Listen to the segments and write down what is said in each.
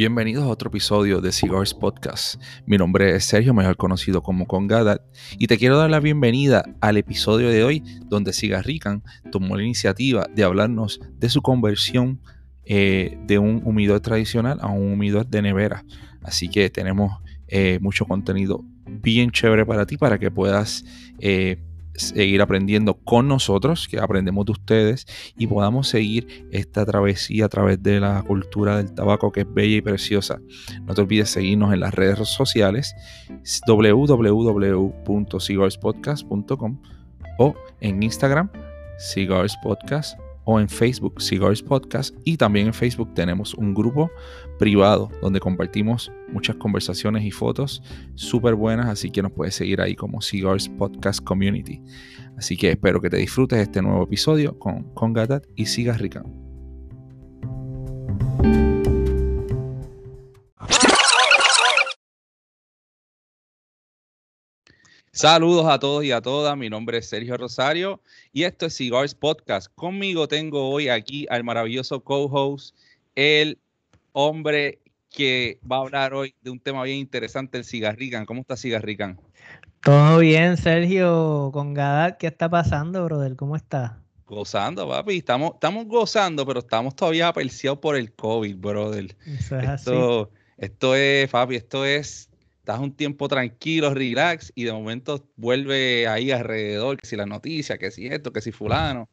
Bienvenidos a otro episodio de Cigars Podcast. Mi nombre es Sergio, mejor conocido como Congadat, y te quiero dar la bienvenida al episodio de hoy donde Cigarrican tomó la iniciativa de hablarnos de su conversión eh, de un humidor tradicional a un humidor de nevera. Así que tenemos eh, mucho contenido bien chévere para ti para que puedas eh, seguir aprendiendo con nosotros, que aprendemos de ustedes y podamos seguir esta travesía a través de la cultura del tabaco que es bella y preciosa. No te olvides seguirnos en las redes sociales www.cigarspodcast.com o en Instagram cigarspodcast o en Facebook Cigars Podcast y también en Facebook tenemos un grupo privado donde compartimos muchas conversaciones y fotos súper buenas, así que nos puedes seguir ahí como Cigars Podcast Community. Así que espero que te disfrutes este nuevo episodio con, con Gatat y sigas rica. Saludos a todos y a todas. Mi nombre es Sergio Rosario y esto es Cigars Podcast. Conmigo tengo hoy aquí al maravilloso co-host, el hombre que va a hablar hoy de un tema bien interesante, el cigarrican. ¿Cómo está cigarrican? Todo bien, Sergio. Con Gadat, ¿qué está pasando, brother? ¿Cómo está? Gozando, papi. Estamos, estamos gozando, pero estamos todavía apreciados por el COVID, brother. Eso es esto, así. Esto es, papi, esto es estás un tiempo tranquilo, relax, y de momento vuelve ahí alrededor, que si la noticia, que si esto, que si fulano.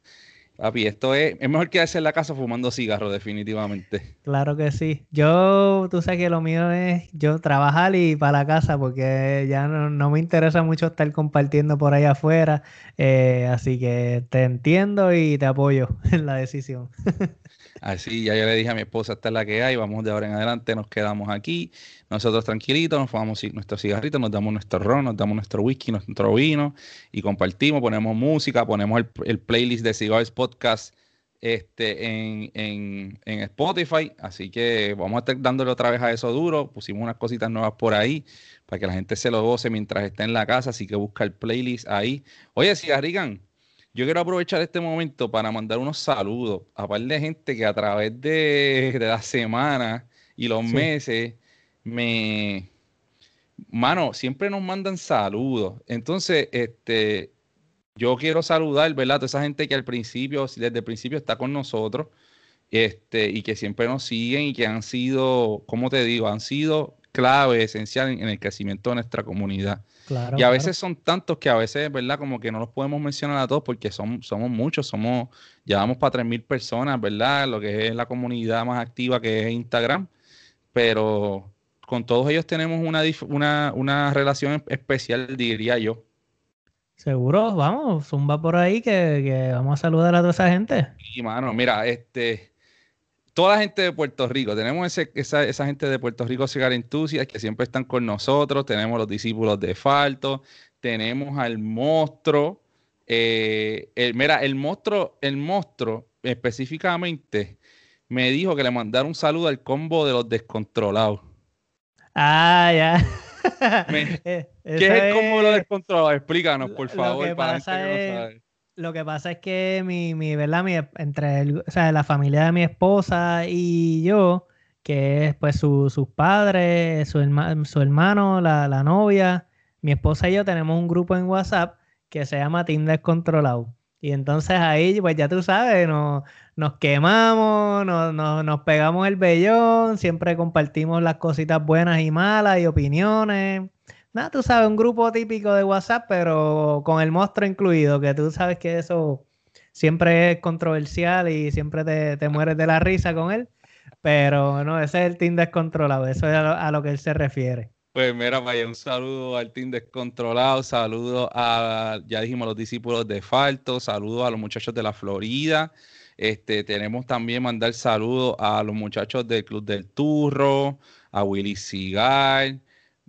Papi, esto es, es mejor quedarse en la casa fumando cigarros, definitivamente. Claro que sí. Yo, tú sabes que lo mío es yo trabajar y para la casa, porque ya no, no me interesa mucho estar compartiendo por ahí afuera. Eh, así que te entiendo y te apoyo en la decisión. Así, ya yo le dije a mi esposa, esta es la que hay, vamos de ahora en adelante, nos quedamos aquí, nosotros tranquilitos, nos fumamos nuestros cigarritos, nos damos nuestro ron, nos damos nuestro whisky, nuestro vino y compartimos, ponemos música, ponemos el, el playlist de Cigars Podcast este, en, en, en, Spotify, así que vamos a estar dándole otra vez a eso duro, pusimos unas cositas nuevas por ahí para que la gente se lo goce mientras esté en la casa, así que busca el playlist ahí. Oye, Cigarrigan, yo quiero aprovechar este momento para mandar unos saludos a par de gente que a través de, de las semanas y los sí. meses me... Mano, siempre nos mandan saludos. Entonces, este, yo quiero saludar, ¿verdad? A toda esa gente que al principio, desde el principio está con nosotros, este, y que siempre nos siguen y que han sido, ¿cómo te digo? Han sido clave, esencial en, en el crecimiento de nuestra comunidad. Claro, y a veces claro. son tantos que a veces, ¿verdad? Como que no los podemos mencionar a todos porque son, somos muchos, somos, llevamos para 3.000 personas, ¿verdad? Lo que es la comunidad más activa que es Instagram, pero con todos ellos tenemos una, una, una relación especial, diría yo. Seguro, vamos, zumba por ahí que, que, vamos a saludar a toda esa gente. Y mano, mira, este, toda la gente de Puerto Rico, tenemos ese, esa, esa, gente de Puerto Rico Cigar Enthusiast que siempre están con nosotros, tenemos los discípulos de Falto, tenemos al monstruo, eh, el, mira, el monstruo, el monstruo específicamente me dijo que le mandara un saludo al combo de los descontrolados. Ah, ya. Me, ¿Qué es el combo de los descontrolados? Explícanos, por favor, para pasa gente que no sabe. Lo que pasa es que mi, mi ¿verdad? Mi, entre el, o sea, la familia de mi esposa y yo, que es pues su, sus padres, su, herma, su hermano, la, la, novia, mi esposa y yo tenemos un grupo en WhatsApp que se llama Team Descontrolado. Y entonces ahí, pues ya tú sabes, nos, nos quemamos, nos, nos, nos pegamos el vellón, siempre compartimos las cositas buenas y malas y opiniones tú sabes, un grupo típico de WhatsApp, pero con el monstruo incluido, que tú sabes que eso siempre es controversial y siempre te, te mueres de la risa con él. Pero no, ese es el team descontrolado, eso es a lo, a lo que él se refiere. Pues mira, vaya, un saludo al team descontrolado, saludo a, ya dijimos, los discípulos de Falto, saludo a los muchachos de la Florida. Este, tenemos también mandar saludos a los muchachos del Club del Turro, a Willy Cigar,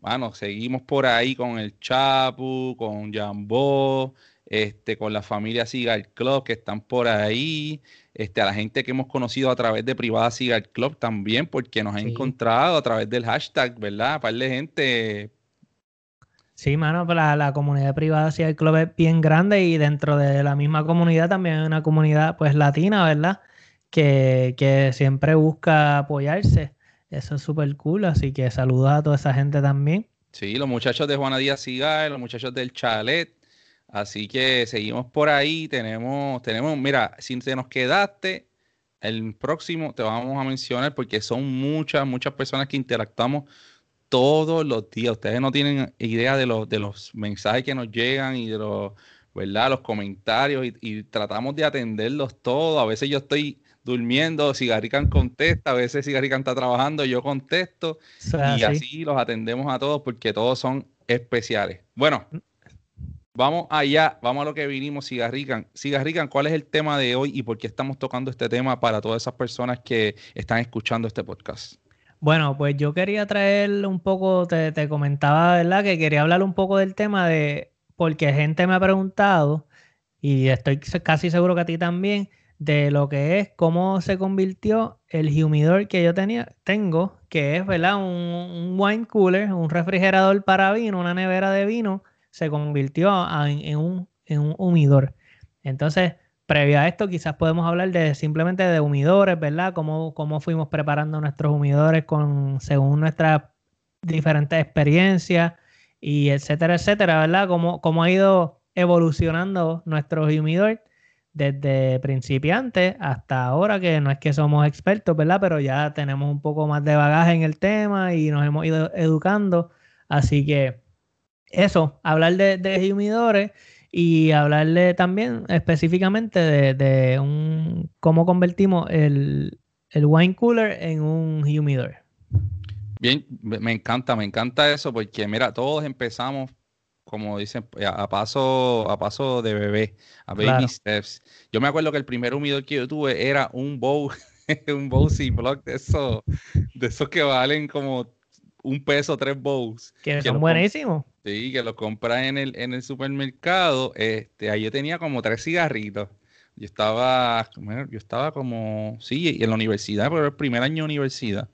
bueno, seguimos por ahí con el Chapu, con Jambó, este, con la familia Cigar Club que están por ahí, este, a la gente que hemos conocido a través de Privada Cigar Club también, porque nos sí. ha encontrado a través del hashtag, ¿verdad? Par de gente. Sí, mano, la, la comunidad privada Cigar Club es bien grande y dentro de la misma comunidad también hay una comunidad pues latina, ¿verdad? Que, que siempre busca apoyarse. Eso es súper cool, así que saludos a toda esa gente también. Sí, los muchachos de Juana Díaz Cigar, los muchachos del Chalet. Así que seguimos por ahí. Tenemos, tenemos, mira, si te nos quedaste, el próximo te vamos a mencionar porque son muchas, muchas personas que interactuamos todos los días. Ustedes no tienen idea de los, de los mensajes que nos llegan y de los, ¿verdad? Los comentarios y, tratamos de atenderlos todos. A veces yo estoy durmiendo, Cigarrican contesta, a veces Cigarrican está trabajando, yo contesto y así los atendemos a todos porque todos son especiales. Bueno, vamos allá, vamos a lo que vinimos, Cigarrican. Cigarrican, ¿cuál es el tema de hoy y por qué estamos tocando este tema para todas esas personas que están escuchando este podcast? Bueno, pues yo quería traer un poco, te, te, comentaba, ¿verdad? Que quería hablar un poco del tema de, porque gente me ha preguntado, y estoy casi seguro que a ti también, de lo que es cómo se convirtió el humidor que yo tenía, tengo, que es, ¿verdad? Un, wine cooler, un refrigerador para vino, una nevera de vino, se convirtió en, un, en un humidor. Entonces, previo a esto, quizás podemos hablar de simplemente de humidores, ¿verdad? Cómo, cómo fuimos preparando nuestros humidores con, según nuestras diferentes experiencias y etcétera, etcétera, ¿verdad? Cómo, cómo ha ido evolucionando nuestro humidor desde principiantes hasta ahora, que no es que somos expertos, ¿verdad? Pero ya tenemos un poco más de bagaje en el tema y nos hemos ido educando. Así que eso, hablar de, de humidores y hablarle también específicamente de, un, cómo convertimos el, wine cooler en un humidor. Bien, me encanta, me encanta eso porque mira, todos empezamos como dicen, a paso, a paso de bebé, a baby steps. Yo me acuerdo que el primer humidor que yo tuve era un bow, un bow block de esos, de esos que valen como un peso, tres bows. Que, son buenísimos. Sí, que lo compras en el, en el supermercado. Este, ahí yo tenía como tres cigarritos. Yo estaba, yo estaba como, sí, en la universidad, pero el primer año de universidad.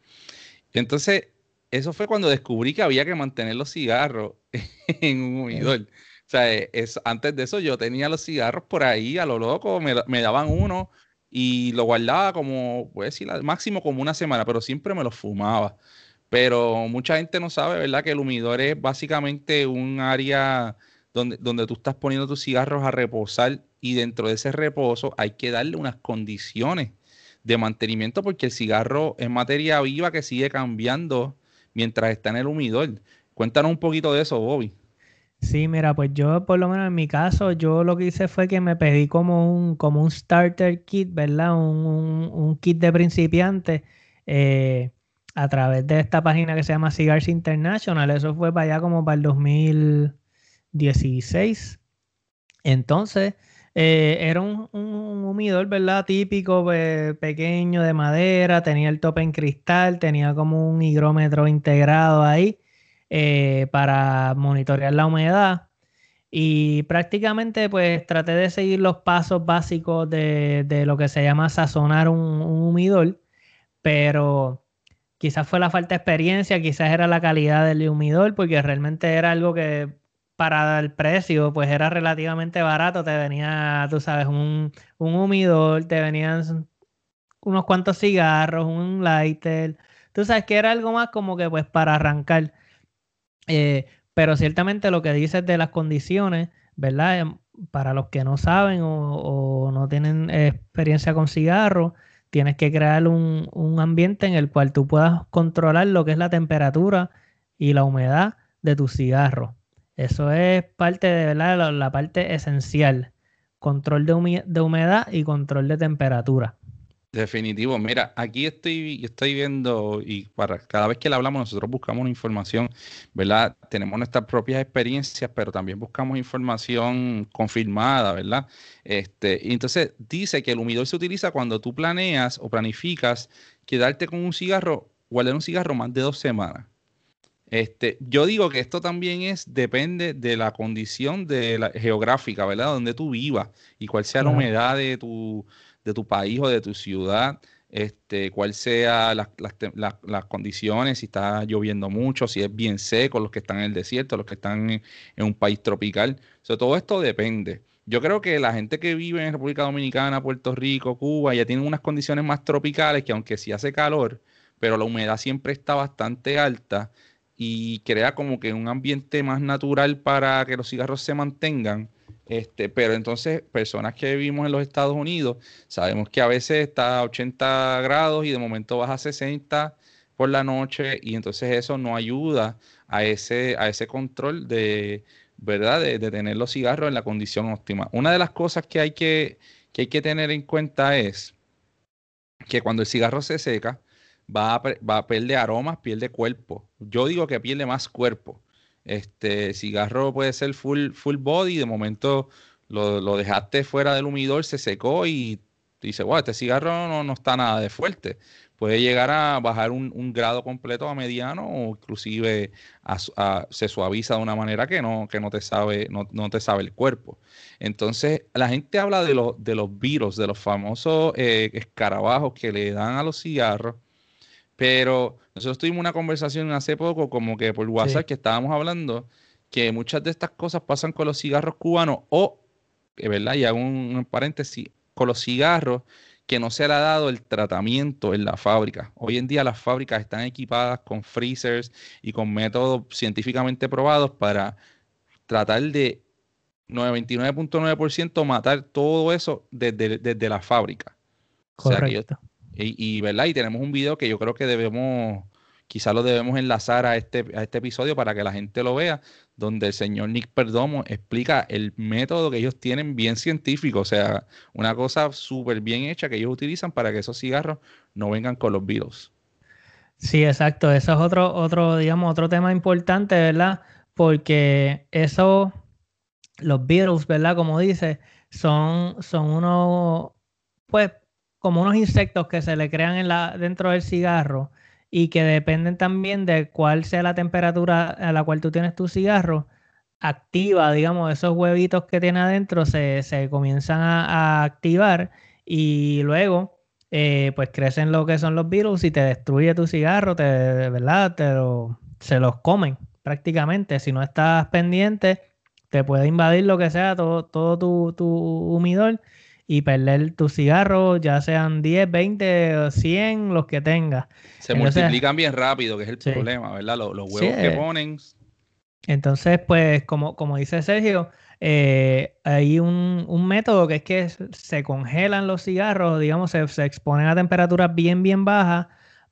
Entonces, eso fue cuando descubrí que había que mantener los cigarros en un humidor. O sea, es, antes de eso yo tenía los cigarros por ahí a lo loco, me, me daban uno y lo guardaba como, pues decir, al máximo como una semana, pero siempre me los fumaba. Pero mucha gente no sabe, ¿verdad? Que el humidor es básicamente un área donde, donde tú estás poniendo tus cigarros a reposar y dentro de ese reposo hay que darle unas condiciones de mantenimiento porque el cigarro es materia viva que sigue cambiando mientras está en el humidor. Cuéntanos un poquito de eso, Bobby. Sí, mira, pues yo por lo menos en mi caso, yo lo que hice fue que me pedí como un, como un starter kit, ¿verdad? Un, kit de principiante eh, a través de esta página que se llama Cigars International. Eso fue para allá como para el 2016. Entonces, eh, era un, humidor, ¿verdad? Típico, pequeño, de madera, tenía el tope en cristal, tenía como un higrómetro integrado ahí eh, para monitorear la humedad. Y prácticamente pues traté de seguir los pasos básicos de, lo que se llama sazonar un, un humidor, pero quizás fue la falta de experiencia, quizás era la calidad del humidor, porque realmente era algo que para el precio, pues era relativamente barato. Te venía, tú sabes, un, un humidor, te venían unos cuantos cigarros, un lighter. Tú sabes que era algo más como que pues para arrancar. Eh, pero ciertamente lo que dices de las condiciones, ¿verdad? Em, para los que no saben o, no tienen experiencia con cigarros, tienes que crear un, un ambiente en el cual tú puedas controlar lo que es la temperatura y la humedad de tu cigarro. Eso es parte de ¿verdad? La, parte esencial. Control de, humedad y control de temperatura. Definitivo. Mira, aquí estoy, estoy viendo y cada vez que le hablamos nosotros buscamos información, ¿verdad? Tenemos nuestras propias experiencias, pero también buscamos información confirmada, ¿verdad? Este, y entonces dice que el humidor se utiliza cuando tú planeas o planificas quedarte con un cigarro, guardar un cigarro más de dos semanas. Este, yo digo que esto también es, depende de la condición de la, geográfica, ¿verdad? Donde tú vivas y cuál sea la humedad de tu, de tu país o de tu ciudad, este, cuál sea las, las, condiciones, si está lloviendo mucho, si es bien seco, los que están en el desierto, los que están en, un país tropical. todo esto depende. Yo creo que la gente que vive en República Dominicana, Puerto Rico, Cuba, ya tienen unas condiciones más tropicales que aunque sí hace calor, pero la humedad siempre está bastante alta y crea como que un ambiente más natural para que los cigarros se mantengan. Este, pero entonces, personas que vivimos en los Estados Unidos, sabemos que a veces está a 80 grados y de momento baja a 60 por la noche y entonces eso no ayuda a ese, a ese control de, ¿verdad? De, tener los cigarros en la condición óptima. Una de las cosas que hay que, que hay que tener en cuenta es que cuando el cigarro se seca, va a, va a perder aromas, pierde cuerpo. Yo digo que pierde más cuerpo. Este cigarro puede ser full, full body, de momento lo, lo dejaste fuera del humidor, se secó y dice, wow, este cigarro no, no está nada de fuerte puede llegar a bajar un, grado completo a mediano o inclusive se suaviza de una manera que no, que no te sabe, no, te sabe el cuerpo. Entonces, la gente habla de, los de los virus, de los famosos eh, escarabajos que le dan a los cigarros, pero nosotros tuvimos una conversación hace poco, como que por WhatsApp, que estábamos hablando que muchas de estas cosas pasan con los cigarros cubanos o, ¿verdad? Y hago un, un paréntesis, con los cigarros que no se le ha dado el tratamiento en la fábrica. Hoy en día las fábricas están equipadas con freezers y con métodos científicamente probados para tratar de 99.9% matar todo eso desde, la fábrica. Correcto. Y, ¿verdad? y tenemos un video que yo creo que debemos quizá lo debemos enlazar a este, a este episodio para que la gente lo vea, donde el señor Nick Perdomo explica el método que ellos tienen bien científico, o sea, una cosa súper bien hecha que ellos utilizan para que esos cigarros no vengan con los virus. Sí, exacto. Eso es otro, otro, digamos, otro tema importante, ¿verdad? Porque eso, los virus, ¿verdad? Como dice, son, son unos, pues, como unos insectos que se le crean en la, dentro del cigarro y que dependen también de cuál sea la temperatura a la cual tú tienes tu cigarro, activa, digamos, esos huevitos que tiene adentro se, comienzan a, activar y luego eh, pues crecen lo que son los virus y te destruye tu cigarro, te, ¿verdad? Te se los comen prácticamente. Si no estás pendiente, te puede invadir lo que sea, todo, todo tu, tu humidor y perder tus cigarros, ya sean 10, 20 o 100, los que tengas. Se multiplican bien rápido, que es el problema, ¿verdad? Los, huevos que eh. ponen. Entonces, pues, como, como dice Sergio, eh, hay un, método que es que se congelan los cigarros, digamos, se, se exponen a temperaturas bien, bien bajas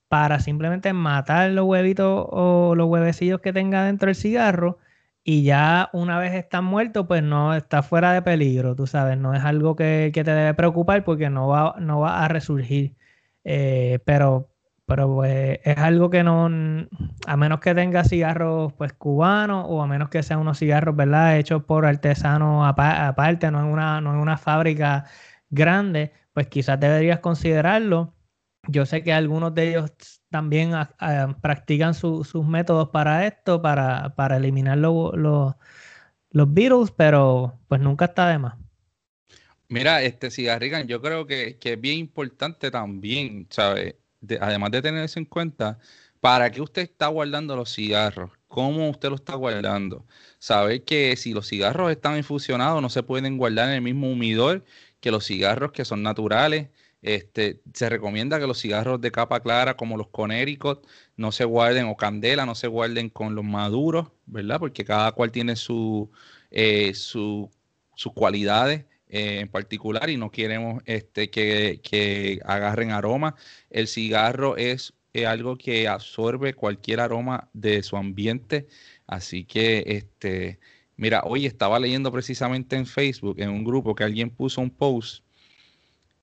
para simplemente matar los huevitos o los huevecillos que tenga dentro del cigarro y ya una vez están muertos, pues no está fuera de peligro, tú sabes, no es algo que, te debe preocupar porque no va, no va a resurgir. Eh, pero pero pues, es algo que no, a menos que tenga cigarros pues cubanos o a menos que sean unos cigarros, ¿verdad? Hechos por artesanos aparte, no en, una, no una fábrica grande, pues quizás deberías considerarlo. Yo sé que algunos de ellos también practican sus métodos para esto, para, eliminar los virus, pero pues nunca está de más. Mira, este yo creo que, es bien importante también, ¿sabes? además de tener eso en cuenta, ¿para qué usted está guardando los cigarros? ¿Cómo usted lo está guardando? Saber que si los cigarros están infusionados no se pueden guardar en el mismo humidor que los cigarros que son naturales. Este, se recomienda que los cigarros de capa clara, como los conéricos, no se guarden, o candela, no se guarden con los maduros, ¿verdad? Porque cada cual tiene su, eh, sus cualidades eh, en particular y no queremos este, que, agarren aroma. El cigarro es algo que absorbe cualquier aroma de su ambiente, así que este, mira, hoy estaba leyendo precisamente en Facebook, en un grupo, que alguien puso un post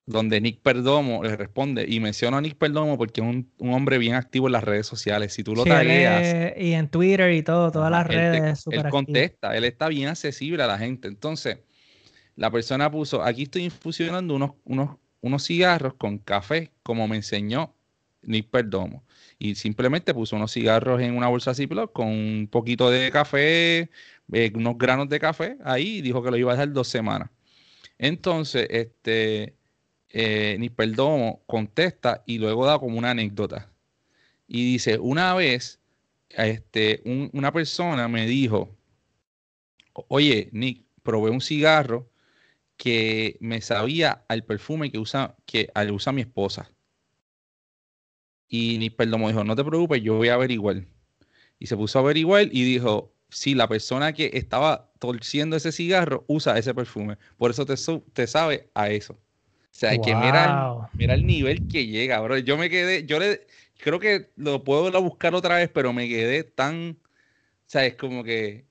donde Nick Perdomo le responde, y menciono a Nick Perdomo porque es un, hombre bien activo en las redes sociales. Si tú lo tagueas. Y en Twitter y todo, todas las redes. Él, él contesta, él está bien accesible a la gente. Entonces, la persona puso, aquí estoy infusionando unos, unos, unos cigarros con café, como me enseñó Nick Perdomo. Y simplemente puso unos cigarros en una bolsa Ziploc con un poquito de café, eh, unos granos de café ahí, y dijo que lo iba a dejar dos semanas. Entonces, este eh, ni Perdomo contesta y luego da como una anécdota. Y dice, una vez este, una persona me dijo, oye, Nick, probé un cigarro que me sabía al perfume que usa, que usa mi esposa. Y Nick Perdomo dijo, no te preocupes, yo voy a averiguar. Y se puso a averiguar y dijo, sí, la persona que estaba torciendo ese cigarro usa ese perfume. Por eso te, te sabe a eso. O sea, que mira, mira el nivel que llega, bro. Yo me quedé, yo le, creo que lo puedo buscar otra vez, pero me quedé tan, o sea, es como que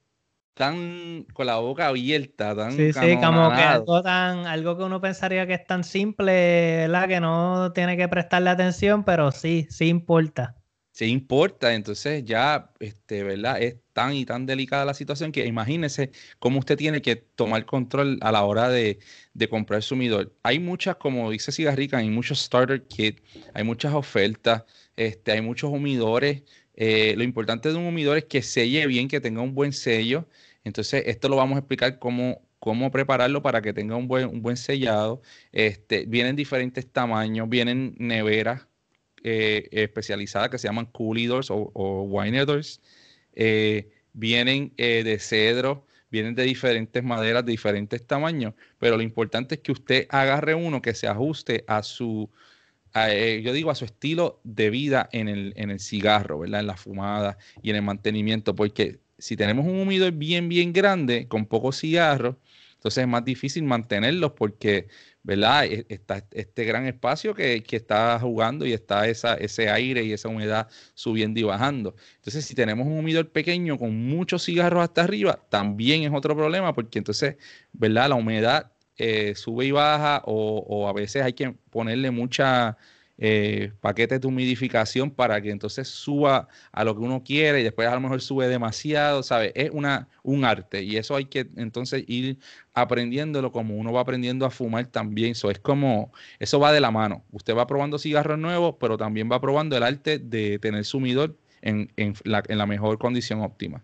tan con la boca abierta, tan Sí, sí, como que algo tan, algo que uno pensaría que es tan simple, ¿verdad? Que no tiene que prestarle atención, pero sí, sí importa. Sí importa, entonces ya, este, ¿verdad? Es tan y tan delicada la situación que imagínese cómo usted tiene que tomar control a la hora de, de comprar sumidor. Hay muchas, como dice Cigarrica, hay muchos starter kits, hay muchas ofertas, este, hay muchos humidores. Eh, lo importante de un humidor es que selle bien, que tenga un buen sello. Entonces, esto lo vamos a explicar cómo, cómo prepararlo para que tenga un buen, un buen sellado. Este, vienen diferentes tamaños, vienen neveras eh, especializadas que se llaman coolidors o, o eh, vienen de cedro, vienen de diferentes maderas, de diferentes tamaños, pero lo importante es que usted agarre uno que se ajuste a su, eh, yo digo, a su estilo de vida en el, en el cigarro, ¿verdad? En la fumada y en el mantenimiento, porque si tenemos un humidor bien, bien grande, con pocos cigarros, entonces es más difícil mantenerlos porque, ¿verdad? E, está este gran espacio que, que, está jugando y está esa, ese aire y esa humedad subiendo y bajando. Entonces, si tenemos un humidor pequeño con muchos cigarros hasta arriba, también es otro problema porque entonces, ¿verdad? La humedad eh, sube y baja o, a veces hay que ponerle mucha eh, paquetes de humidificación para que entonces suba a lo que uno quiere y después a lo mejor sube demasiado, ¿sabes? Es una, un arte y eso hay que entonces ir aprendiéndolo como uno va aprendiendo a fumar también. Eso es como, eso va de la mano. Usted va probando cigarros nuevos, pero también va probando el arte de tener sumidor en, en, la, en la mejor condición óptima.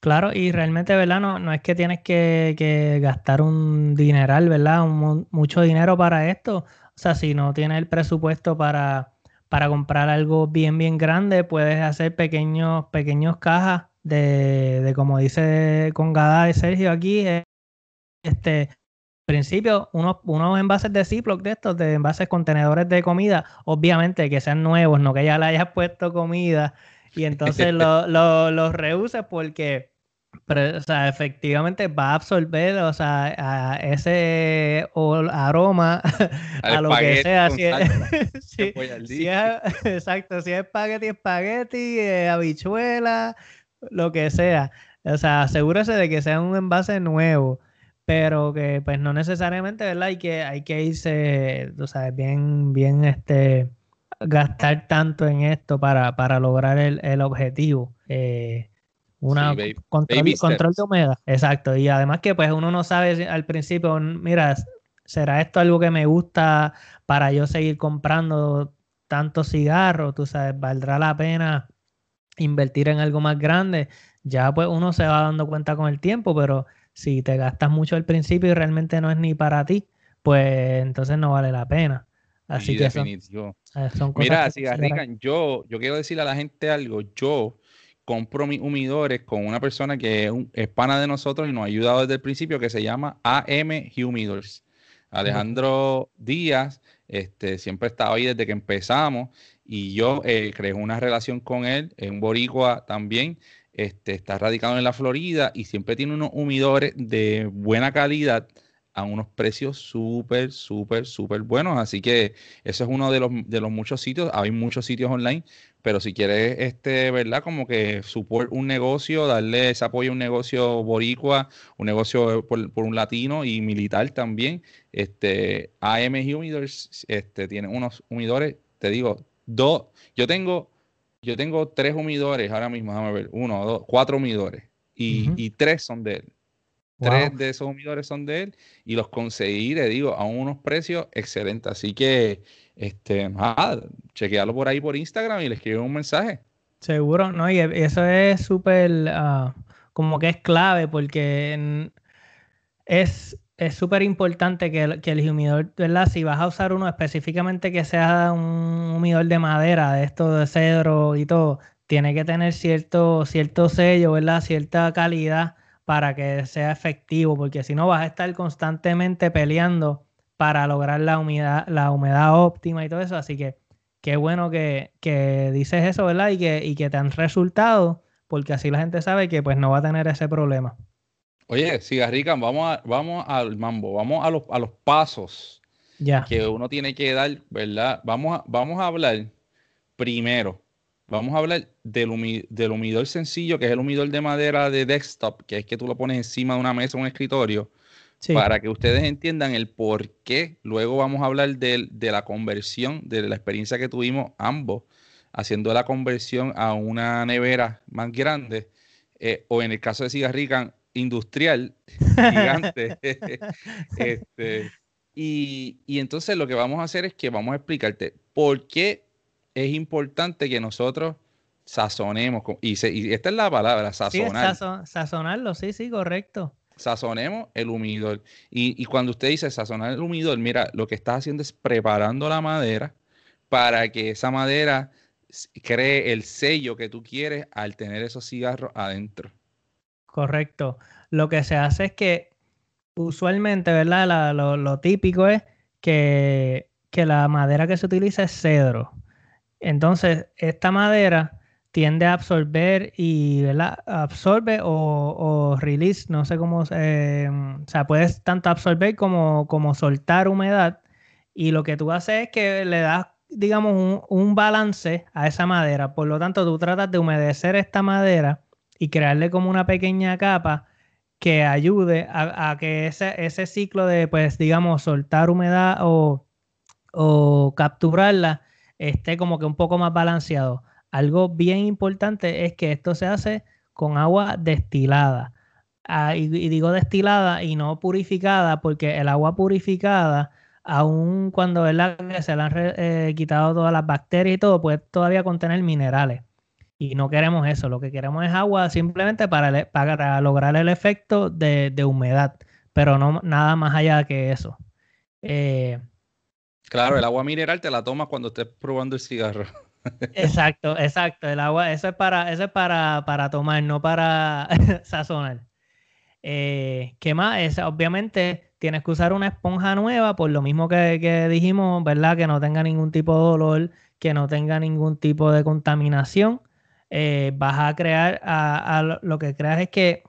Claro, y realmente, ¿verdad? No, no es que tienes que, gastar un dineral, ¿verdad? Un, mucho dinero para esto. O sea, si no tienes el presupuesto para, para comprar algo bien, bien grande, puedes hacer pequeños, pequeños cajas de, de como dice con Gada y Sergio aquí, eh, este, principio, unos, unos envases de Ziploc de estos, de envases contenedores de comida, obviamente que sean nuevos, no que ya le hayas puesto comida y entonces los lo, reuses porque pero, o sea, efectivamente va a absorber, o sea, ese aroma a lo que sea. Si es, exacto, si es espagueti, espagueti, eh, habichuela, lo que sea. O sea, asegúrese de que sea un envase nuevo, pero que pues no necesariamente, ¿verdad? Hay que, hay que irse, o sea, bien, bien, este, gastar tanto en esto para, para lograr el, el objetivo. Eh, una control, control, de humedad, exacto. Y además que pues uno no sabe al principio, mira, ¿será esto algo que me gusta para yo seguir comprando tantos cigarros? Tú sabes, ¿valdrá la pena invertir en algo más grande? Ya pues uno se va dando cuenta con el tiempo, pero si te gastas mucho al principio y realmente no es ni para ti, pues entonces no vale la pena. Así que definitivo. Eh, Mira, cigarrican, yo, yo quiero decirle a la gente algo. Yo compro mis humidores con una persona que es, un, pana de nosotros y nos ha ayudado desde el principio, que se llama AM Humidors. Alejandro Díaz, este, siempre estaba ahí desde que empezamos y yo eh, creé una relación con él, en Boricua también, este, está radicado en la Florida y siempre tiene unos humidores de buena calidad a unos precios súper, súper, súper buenos. Así que eso es uno de los, de los muchos sitios. Hay muchos sitios online pero si quieres, este, ¿verdad? Como que support un negocio, darle ese apoyo a un negocio boricua, un negocio por, un latino y militar también, este, AM Humidors, este, tiene unos humidores, te digo, dos, yo tengo, yo tengo tres humidores ahora mismo, déjame ver, uno, dos, cuatro humidores, y, y tres son de él. Tres de esos humidores son de él y los conseguí, le digo, a unos precios excelentes. Así que este, nada, chequearlo por ahí por Instagram y le escribo un mensaje. Seguro, ¿no? Y eso es súper, ah, como que es clave porque es súper importante que, que, el humidor, ¿verdad? Si vas a usar uno específicamente que sea un humidor de madera, de esto de cedro y todo, tiene que tener cierto, cierto sello, ¿verdad? Cierta calidad para que sea efectivo, porque si no vas a estar constantemente peleando para lograr la humedad, la humedad óptima y todo eso. Así que qué bueno que, dices eso, ¿verdad? Y que, y que te han resultado, porque así la gente sabe que pues no va a tener ese problema. Oye, Cigarrican, vamos, a, vamos al mambo, vamos a los, a los pasos ya. que uno tiene que dar, ¿verdad? Vamos a, vamos a hablar primero, vamos a hablar del, del humidor sencillo, que es el humidor de madera de desktop, que es que tú lo pones encima de una mesa o un escritorio, para que ustedes entiendan el por qué. Luego vamos a hablar de, de la conversión, de la experiencia que tuvimos ambos, haciendo la conversión a una nevera más grande, eh, o en el caso de Cigarrican, industrial, gigante. este, y, y, entonces lo que vamos a hacer es que vamos a explicarte por qué es importante que nosotros sazonemos. Y, y esta es la palabra, sazonar. Sí, sazonarlo, sí, sí, correcto. Sazonemos el humidor. Y, y cuando usted dice sazonar el humidor, mira, lo que estás haciendo es preparando la madera para que esa madera cree el sello que tú quieres al tener esos cigarros adentro. Correcto. Lo que se hace es que usualmente, ¿verdad? lo, típico es que, la madera que se utiliza es cedro. Entonces, esta madera tiende a absorber y. Absorbe o, release, no sé cómo, eh, o sea, puedes tanto absorber como, como soltar humedad. Y lo que tú haces es que le das, digamos, un, un balance a esa madera. Por lo tanto, tú tratas de humedecer esta madera y crearle como una pequeña capa que ayude a, que ese, ese, ciclo de, pues, digamos, soltar humedad o, capturarla esté como que un poco más balanceado. Algo bien importante es que esto se hace con agua destilada. Ah, y, digo destilada y no purificada, porque el agua purificada, aun cuando se le han eh, quitado todas las bacterias y todo, puede todavía contener minerales. Y no queremos eso, lo que queremos es agua simplemente para, lograr el efecto de, humedad, pero no nada más allá que eso. Eh, claro, el agua mineral te la tomas cuando estés probando el cigarro. Exacto, exacto. El agua, eso es para, eso es para, para tomar, no para sazonar. Eh, ¿Qué más? Es, obviamente tienes que usar una esponja nueva, por lo mismo que, que, dijimos, ¿verdad? Que no tenga ningún tipo de dolor, que no tenga ningún tipo de contaminación. Eh, vas a crear, a, lo que creas es que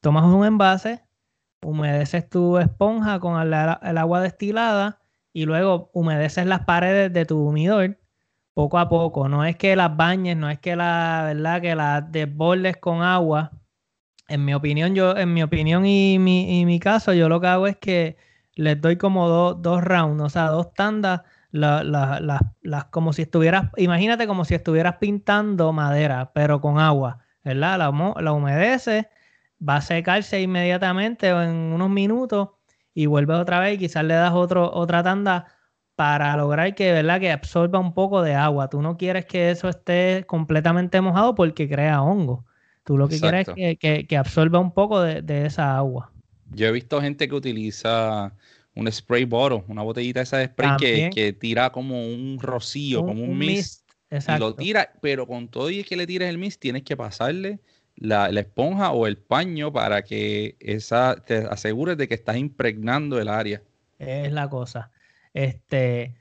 tomas un envase, humedeces tu esponja con el, agua destilada y luego humedeces las paredes de tu humidor poco a poco. No es que las bañes, no es que la verdad que las desbordes con agua. En mi opinión, yo, en mi opinión y mi, y mi caso, yo lo que hago es que les doy como dos rounds, o sea, dos tandas las como si estuvieras, imagínate como si estuvieras pintando madera, pero con agua, ¿verdad? La, la humedece, va a secarse inmediatamente o en unos minutos y vuelve otra vez y quizás le das otro, otra tanda para lograr que, ¿verdad? que absorba un poco de agua. Tú no quieres que eso esté completamente mojado porque crea hongo. Tú lo que quieres es que, que, absorba un poco de, de esa agua. Yo he visto gente que utiliza un spray bottle, una botellita esa de spray que, tira como un rocío, como un, mist. Y lo tira, pero con todo y que le tires el mist, tienes que pasarle la, esponja o el paño para que esa te asegures de que estás impregnando el área. Es la cosa. Este,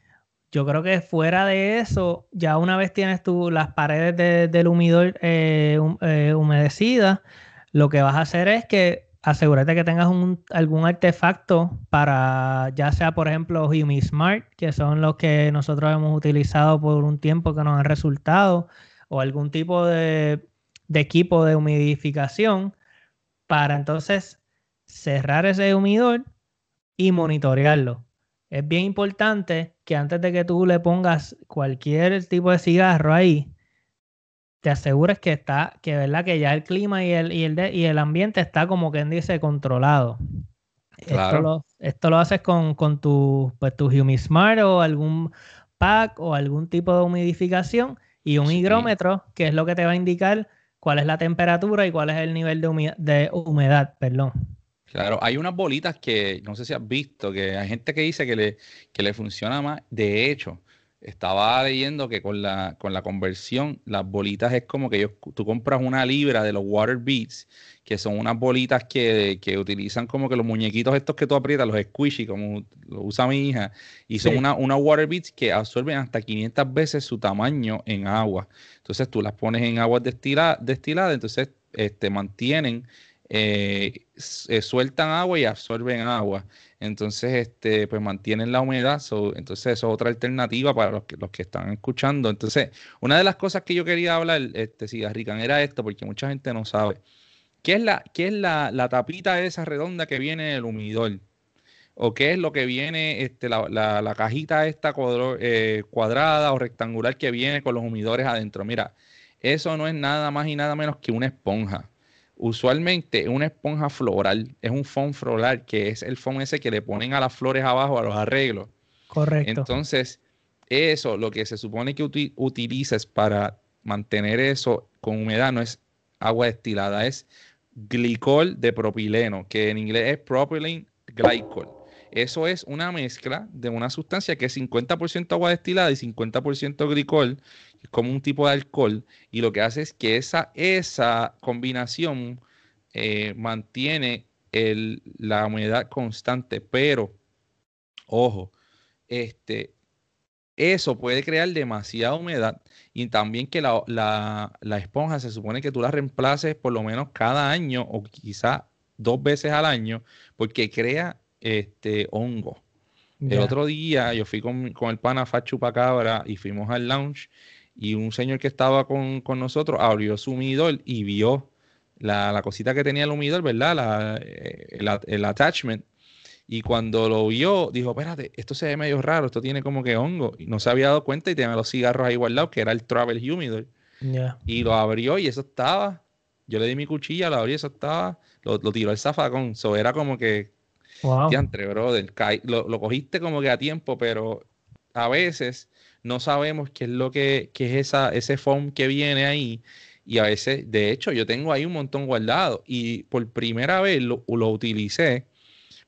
yo creo que fuera de eso, ya una vez tienes tú las paredes del humidor eh, eh, humedecidas, lo que vas a hacer es que asegúrate que tengas algún artefacto para, ya sea por ejemplo HumiSmart, que son los que nosotros hemos utilizado por un tiempo que nos han resultado, o algún tipo de, equipo de humidificación, para entonces cerrar ese humidor y monitorearlo. Es bien importante que antes de que tú le pongas cualquier tipo de cigarro ahí, te aseguras que está, que verdad que ya el clima y el, y el, y el ambiente está como quien dice controlado. Esto, lo, esto lo haces con, con tu, pues, tu Humismart o algún pack o algún tipo de humidificación y un higrómetro, que es lo que te va a indicar cuál es la temperatura y cuál es el nivel de humedad, perdón. Claro, hay unas bolitas que no sé si has visto, que hay gente que dice que le, que le funciona más. De hecho, estaba leyendo que con la, con la conversión, las bolitas es como que tú compras una libra de los Water Beats, que son unas bolitas que, utilizan como que los muñequitos estos que tú aprietas, los squishy, como lo usa mi hija, y son una, una Water Beats que absorben hasta 500 veces su tamaño en agua. Entonces tú las pones en agua destilada, destilada entonces este, mantienen, eh, eh, sueltan agua y absorben agua entonces este, pues mantienen la humedad, entonces eso es otra alternativa para los que, los que están escuchando. Entonces, una de las cosas que yo quería hablar, este, si Rican, era esto, porque mucha gente no sabe. ¿Qué es la, qué es la, la tapita esa redonda que viene del humidor? ¿O qué es lo que viene, este, la, la, cajita esta eh, cuadrada o rectangular que viene con los humidores adentro? Mira, eso no es nada más y nada menos que una esponja. Usualmente una esponja floral es un foam floral, que es el foam ese que le ponen a las flores abajo, a los arreglos. Correcto. Entonces, eso, lo que se supone que utilices para mantener eso con humedad no es agua destilada, es glicol de propileno, que en inglés es propylene glycol. Eso es una mezcla de una sustancia que es 50% agua destilada y 50% glicol, es como un tipo de alcohol, y lo que hace es que esa, esa combinación eh, mantiene la humedad constante, pero, ojo, este, eso puede crear demasiada humedad y también que la, la, esponja se supone que tú la reemplaces por lo menos cada año o quizá dos veces al año porque crea este hongo. El otro día yo fui con, con el pana Fachu Pacabra y fuimos al lounge y un señor que estaba con, nosotros abrió su humidor y vio la, cosita que tenía el humidor, ¿verdad? La, eh, el, attachment. Y cuando lo vio, dijo, espérate, esto se ve medio raro, esto tiene como que hongo. Y no se había dado cuenta y tenía los cigarros ahí guardados, que era el Travel Humidor. Y lo abrió y eso estaba. Yo le di mi cuchilla, lo abrí, eso estaba. Lo, tiró el zafacón. Eso era como que. Wow. Diantre, brother. Lo, lo cogiste como que a tiempo, pero a veces no sabemos qué es lo que, es esa, ese foam que viene ahí. Y a veces, de hecho, yo tengo ahí un montón guardado. Y por primera vez lo, utilicé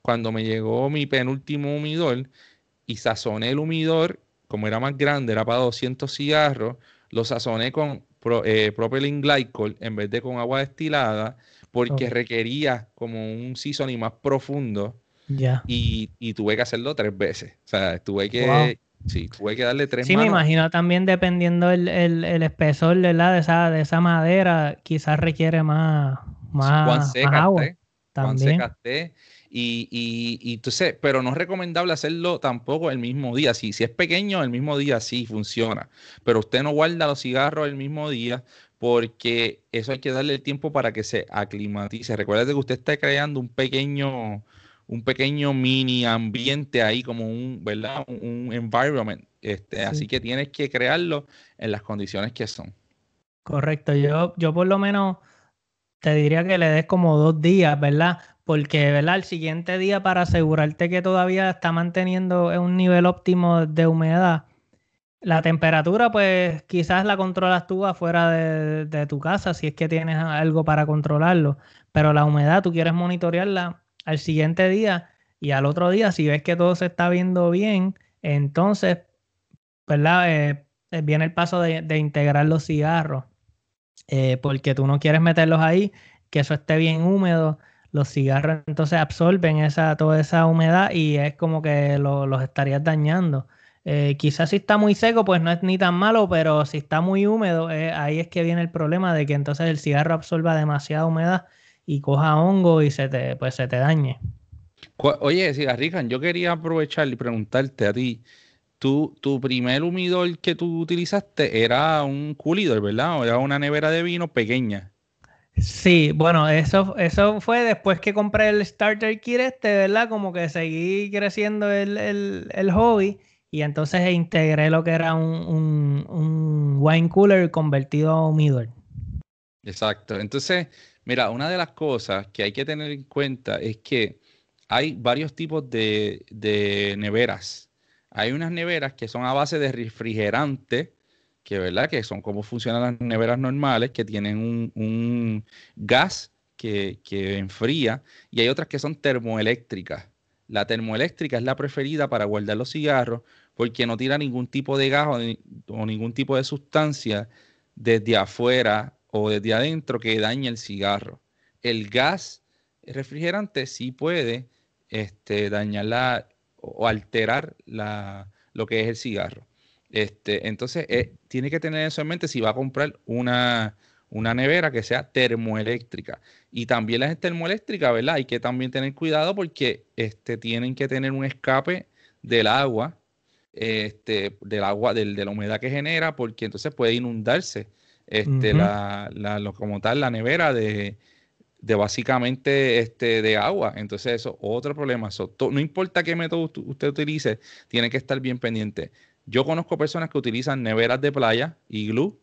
cuando me llegó mi penúltimo humidor y sazoné el humidor, como era más grande, era para 200 cigarros, lo sazoné con eh, propylene glycol en vez de con agua destilada, porque requería como un seasoning más profundo. Ya. Y, tuve que hacerlo tres veces. O sea, tuve que, Sí, tuve que darle tres Sí, me imagino también dependiendo el, el, espesor De, esa, de esa madera, quizás requiere más, más, agua. También. Y, y, y entonces, pero no es recomendable hacerlo tampoco el mismo día. Si, si es pequeño, el mismo día sí funciona. Pero usted no guarda los cigarros el mismo día porque eso hay que darle el tiempo para que se aclimatice. Recuerde que usted está creando un pequeño, un pequeño mini ambiente ahí, como un, ¿verdad? Un, environment. Este, Así que tienes que crearlo en las condiciones que son. Correcto. Yo, yo por lo menos te diría que le des como dos días, ¿verdad? Porque, ¿verdad? El siguiente día para asegurarte que todavía está manteniendo un nivel óptimo de humedad. La temperatura, pues quizás la controlas tú afuera de, de tu casa, si es que tienes algo para controlarlo. Pero la humedad, tú quieres monitorearla al siguiente día y al otro día, si ves que todo se está viendo bien, entonces, ¿verdad? Eh, eh, viene el paso de, integrar los cigarros, eh, porque tú no quieres meterlos ahí, que eso esté bien húmedo. Los cigarros entonces absorben toda esa humedad y es como que los estarías dañando. quizás si está muy seco, pues no es ni tan malo, pero si está muy húmedo, ahí es que viene el problema de que entonces el cigarro absorba demasiada humedad y coja hongo y se te, pues se te dañe. Oye, Rican, yo quería aprovechar y preguntarte a ti, ¿tú, tu primer humidor que tú utilizaste era un coolidor, ¿verdad? O era una nevera de vino pequeña. Sí, bueno, eso, eso fue después que compré el starter kit este, ¿verdad? Como que seguí creciendo el, hobby y entonces integré lo que era un, un wine cooler convertido a humidor. Exacto. Entonces, Mira, una de las cosas que hay que tener en cuenta es que hay varios tipos de, neveras. Hay unas neveras que son a base de refrigerante, que verdad que son como funcionan las neveras normales, que tienen un, gas que, que, enfría, y hay otras que son termoeléctricas. La termoeléctrica es la preferida para guardar los cigarros porque no tira ningún tipo de gas o, ningún tipo de sustancia desde afuera o desde adentro que dañe el cigarro. El gas refrigerante sí puede este, dañar o alterar la, lo que es el cigarro. Este, entonces, eh, tiene que tener eso en mente si va a comprar una, una nevera que sea termoeléctrica. Y también las termoeléctricas, ¿verdad? Hay que también tener cuidado porque este, tienen que tener un escape del agua, este, del agua, de la humedad que genera, porque entonces puede inundarse este, la, la, como tal, la nevera de, de básicamente este, de agua. Entonces, eso otro problema. no importa qué método usted utilice, tiene que estar bien pendiente. Yo conozco personas que utilizan neveras de playa, y glue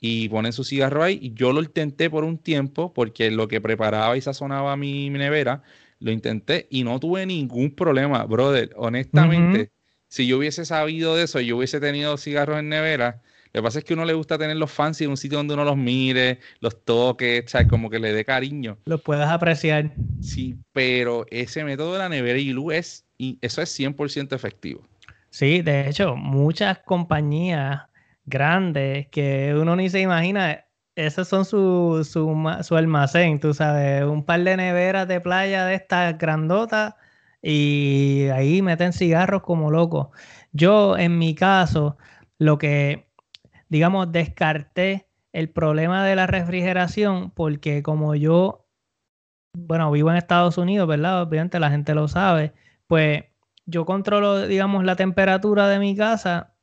y ponen su cigarro ahí. Y yo lo intenté por un tiempo porque lo que preparaba y sazonaba mi, nevera, lo intenté y no tuve ningún problema, brother. Honestamente, si yo hubiese sabido de eso, yo hubiese tenido cigarros en nevera. Lo que pasa es que a uno le gusta tener los fancy en un sitio donde uno los mire, los toque, sea, como que le dé cariño. Los puedas apreciar. Sí, pero ese método de la nevera y luz es, y eso es 100% efectivo. Sí, de hecho, muchas compañías grandes que uno ni se imagina. Esos son su, su, almacén, tú sabes, un par de neveras de playa de estas grandotas y ahí meten cigarros como locos. Yo, en mi caso, lo que, digamos, descarté el problema de la refrigeración porque como yo, bueno, vivo en Estados Unidos, ¿verdad? Obviamente la gente lo sabe, pues yo controlo, digamos, la temperatura de mi casa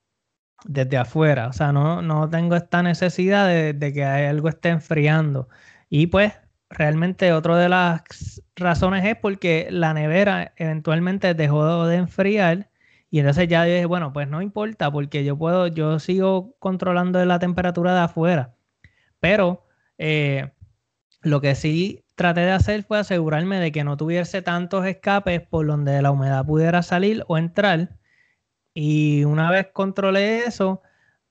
desde afuera. O sea, no, no tengo esta necesidad de, que algo esté enfriando. Y pues realmente otra de las razones es porque la nevera eventualmente dejó de enfriar y entonces ya dije, bueno, pues no importa porque yo puedo, yo sigo controlando la temperatura de afuera. Pero eh, lo que sí traté de hacer fue asegurarme de que no tuviese tantos escapes por donde la humedad pudiera salir o entrar y una vez controlé eso,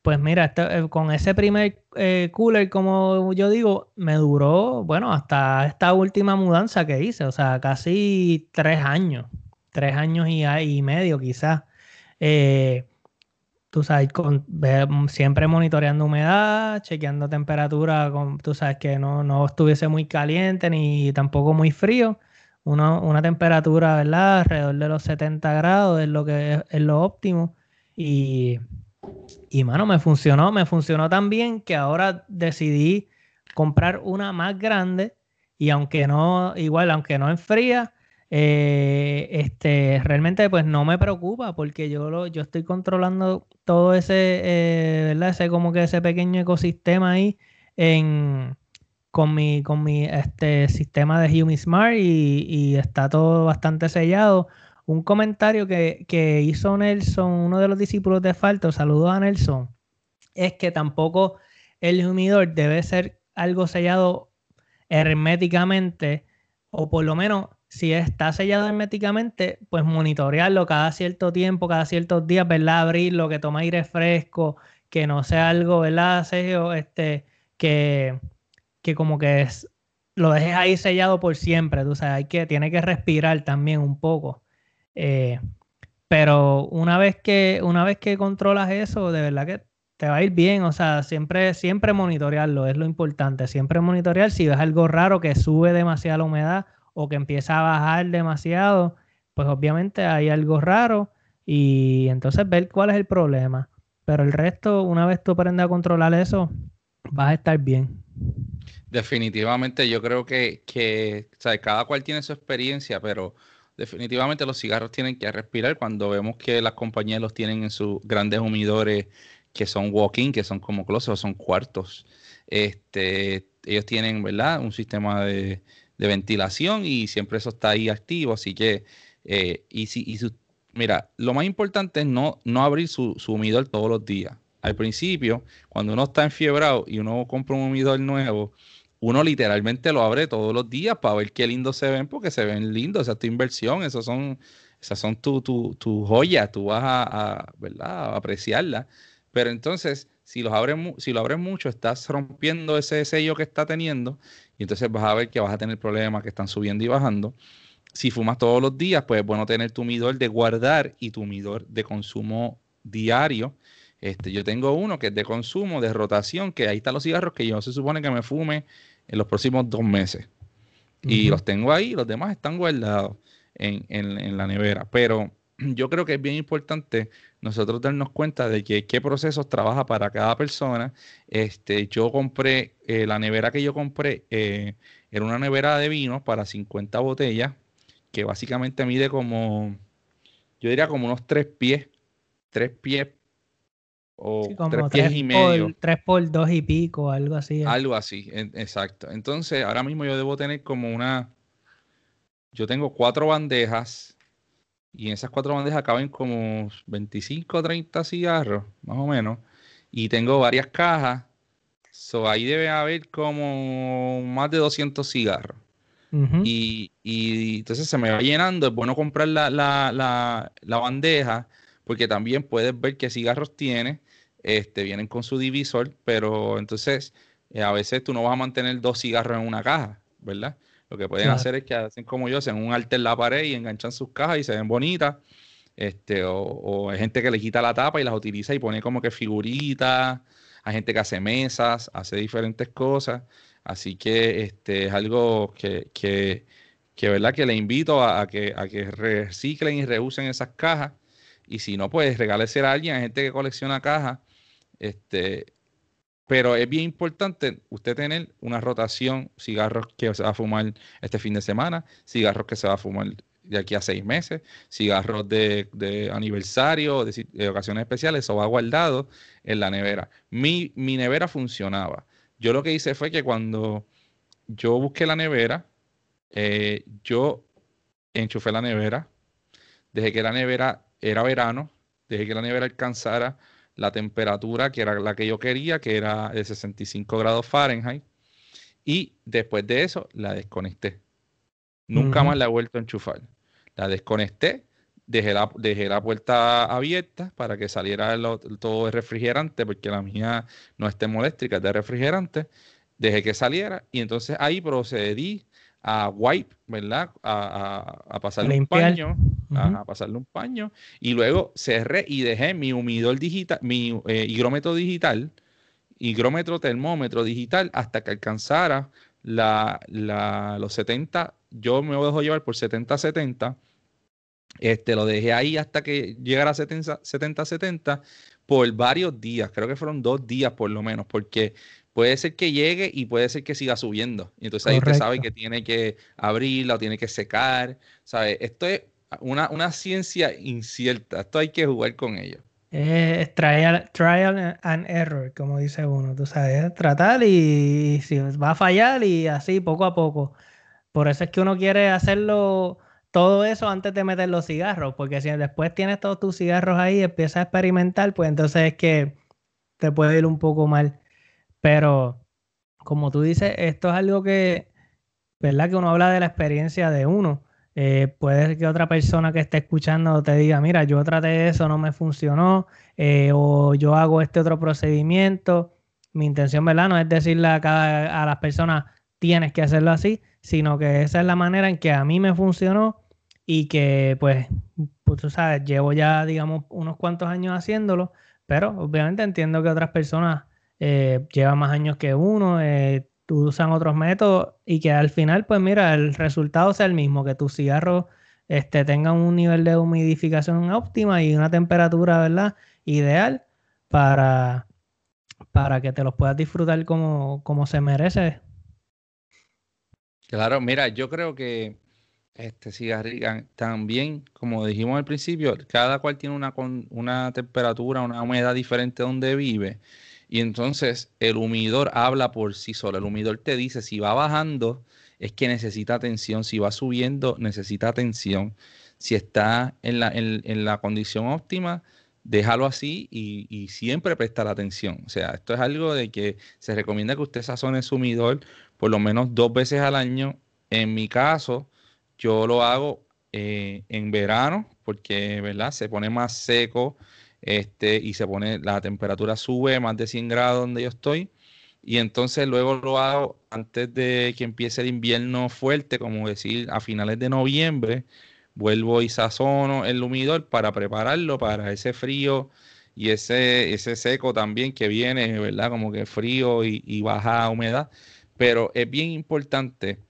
pues mira, este, con ese primer eh, cooler, como yo digo, me duró, bueno, hasta esta última mudanza que hice, o sea, casi tres años, tres años y, medio quizás. Eh, tú sabes, siempre monitoreando humedad, chequeando temperatura, con, tú sabes que no, no estuviese muy caliente ni tampoco muy frío una temperatura, ¿verdad? Alrededor de los 70 grados es lo que es, lo óptimo. Y, y, mano, me funcionó, me funcionó tan bien que ahora decidí comprar una más grande y aunque no, igual, aunque no enfría, eh, este, realmente pues no me preocupa porque yo, lo, yo estoy controlando todo ese, eh, ¿verdad? Ese como que ese pequeño ecosistema ahí en, con mi, con mi este, sistema de HumiSmart y, y está todo bastante sellado. Un comentario que, que, hizo Nelson, uno de los discípulos de Falto, saludos a Nelson, es que tampoco el humidor debe ser algo sellado herméticamente, o por lo menos si está sellado herméticamente, pues monitorearlo cada cierto tiempo, cada ciertos días, ¿verdad? Abrirlo, que tome aire fresco, que no sea algo, ¿verdad? Sergio? Este, que, que como que es, lo dejes ahí sellado por siempre, tú sabes, hay que, tiene que respirar también un poco. Eh, pero una vez que, una vez que controlas eso, de verdad que te va a ir bien, o sea, siempre, siempre monitorearlo, es lo importante, siempre monitorear si ves algo raro que sube demasiado la humedad o que empieza a bajar demasiado, pues obviamente hay algo raro y entonces ver cuál es el problema. Pero el resto, una vez tú aprendes a controlar eso, vas a estar bien. Definitivamente, yo creo que, que cada cual tiene su experiencia, pero definitivamente los cigarros tienen que respirar cuando vemos que las compañías los tienen en sus grandes humidores que son walk-in, que son como closets o son cuartos. Este, ellos tienen, ¿verdad? Un sistema de, ventilación y siempre eso está ahí activo, así que, eh, y si, y mira, lo más importante es no, no abrir su, su humidor todos los días. Al principio, cuando uno está enfiebrado y uno compra un humidor nuevo, uno literalmente lo abre todos los días para ver qué lindo se ven, porque se ven lindos, esa es tu inversión, esas son, esas son tu, tu, joyas, tú vas a, ¿verdad? apreciarla. Pero entonces, si, los abres, si lo abres mucho, estás rompiendo ese sello que está teniendo y entonces vas a ver que vas a tener problemas que están subiendo y bajando. si fumas todos los días, pues es bueno tener tu midor de guardar y tu midor de consumo diario. Este, yo tengo uno que es de consumo, de rotación, que ahí están los cigarros que yo se supone que me fume en los próximos dos meses. Y los tengo ahí, los demás están guardados en, la nevera. Pero yo creo que es bien importante nosotros darnos cuenta de que qué procesos trabaja para cada persona. Este, yo compré, eh, la nevera que yo compré eh, era una nevera de vino para 50 botellas, que básicamente mide como, yo diría como unos tres pies, tres pies o tres pies y medio. tres por dos y pico, algo así. Algo así, exacto. Entonces, ahora mismo yo debo tener como una, yo tengo cuatro bandejas y en esas cuatro bandejas caben como 25 o 30 cigarros, más o menos. Y tengo varias cajas. So, ahí debe haber como más de 200 cigarros. y, entonces se me va llenando. Es bueno comprar la, la, la, bandeja porque también puedes ver qué cigarros tiene. Este, vienen con su divisor, pero entonces eh, a veces tú no vas a mantener dos cigarros en una caja, ¿verdad? Lo que pueden hacer es que hacen como yo, hacen un arte en la pared y enganchan sus cajas y se ven bonitas. Este, o, hay gente que le quita la tapa y las utiliza y pone como que figuritas. Hay gente que hace mesas, hace diferentes cosas. Así que este, es algo que, que, que, ¿verdad? que le invito a, que, a que reciclen y reusen esas cajas. Y si no, pues regálese a alguien, hay gente que colecciona cajas. Este, pero es bien importante usted tener una rotación, cigarros que se va a fumar este fin de semana, cigarros que se va a fumar de aquí a seis meses, cigarros de, aniversario, de, ocasiones especiales, eso va guardado en la nevera. Mi, mi nevera funcionaba. Yo lo que hice fue que cuando yo busqué la nevera, eh, yo enchufé la nevera, dejé que la nevera era verano, dejé que la nevera alcanzara la temperatura que era la que yo quería, que era de 65 grados Fahrenheit. Y después de eso la desconecté. Nunca más la he vuelto a enchufar. La desconecté, dejé la, dejé la puerta abierta para que saliera todo el refrigerante, porque la mía no es termoeléctrica, es de refrigerante. Dejé que saliera y entonces ahí procedí a wipe, ¿verdad? A, a, pasarle un paño, a, pasarle un paño, y luego cerré y dejé mi humidor digital, mi eh, higrómetro digital, higrómetro termómetro digital, hasta que alcanzara la, la, los 70, yo me dejo llevar por 70-70, este, lo dejé ahí hasta que llegara a 70-70 por varios días, creo que fueron dos días por lo menos, porque puede ser que llegue y puede ser que siga subiendo. Y entonces ahí usted sabe que tiene que abrirla o tiene que secar. ¿sabe? Esto es una, una ciencia incierta. Esto hay que jugar con ello. Es trial, trial and error, como dice uno. Tú sabes, tratar y, si va a fallar y así poco a poco. Por eso es que uno quiere hacerlo todo eso antes de meter los cigarros, porque si después tienes todos tus cigarros ahí y empiezas a experimentar, pues entonces es que te puede ir un poco mal. Pero, como tú dices, esto es algo que, ¿verdad? Que uno habla de la experiencia de uno. Eh, puede que otra persona que esté escuchando te diga, mira, yo traté eso, no me funcionó, eh, o yo hago este otro procedimiento. Mi intención, ¿verdad? No es decirle a, cada, a las personas, tienes que hacerlo así, sino que esa es la manera en que a mí me funcionó y que, pues, pues tú sabes, llevo ya, digamos, unos cuantos años haciéndolo, pero obviamente entiendo que otras personas eh, lleva más años que uno, eh, usan otros métodos y que al final, pues mira, el resultado sea el mismo, que tus cigarros este, tengan un nivel de humidificación óptima y una temperatura, ¿verdad? Ideal para, para que te los puedas disfrutar como, como se merece. Claro, mira, yo creo que este cigarrillo también, como dijimos al principio, cada cual tiene una, una temperatura, una humedad diferente donde vive. Y entonces el humidor habla por sí solo. El humidor te dice si va bajando es que necesita atención, si va subiendo necesita atención. Si está en la, en, la condición óptima, déjalo así y, siempre prestar atención. O sea, esto es algo de que se recomienda que usted sazone su humidor por lo menos dos veces al año. En mi caso, yo lo hago eh, en verano porque, ¿verdad? Se pone más seco este, y se pone, la temperatura sube más de 100 grados donde yo estoy. y entonces luego lo hago antes de que empiece el invierno fuerte, como decir a finales de noviembre, vuelvo y sazono el humidor para prepararlo para ese frío y ese, ese seco también que viene, ¿verdad? Como que frío y, y baja humedad. Pero es bien importante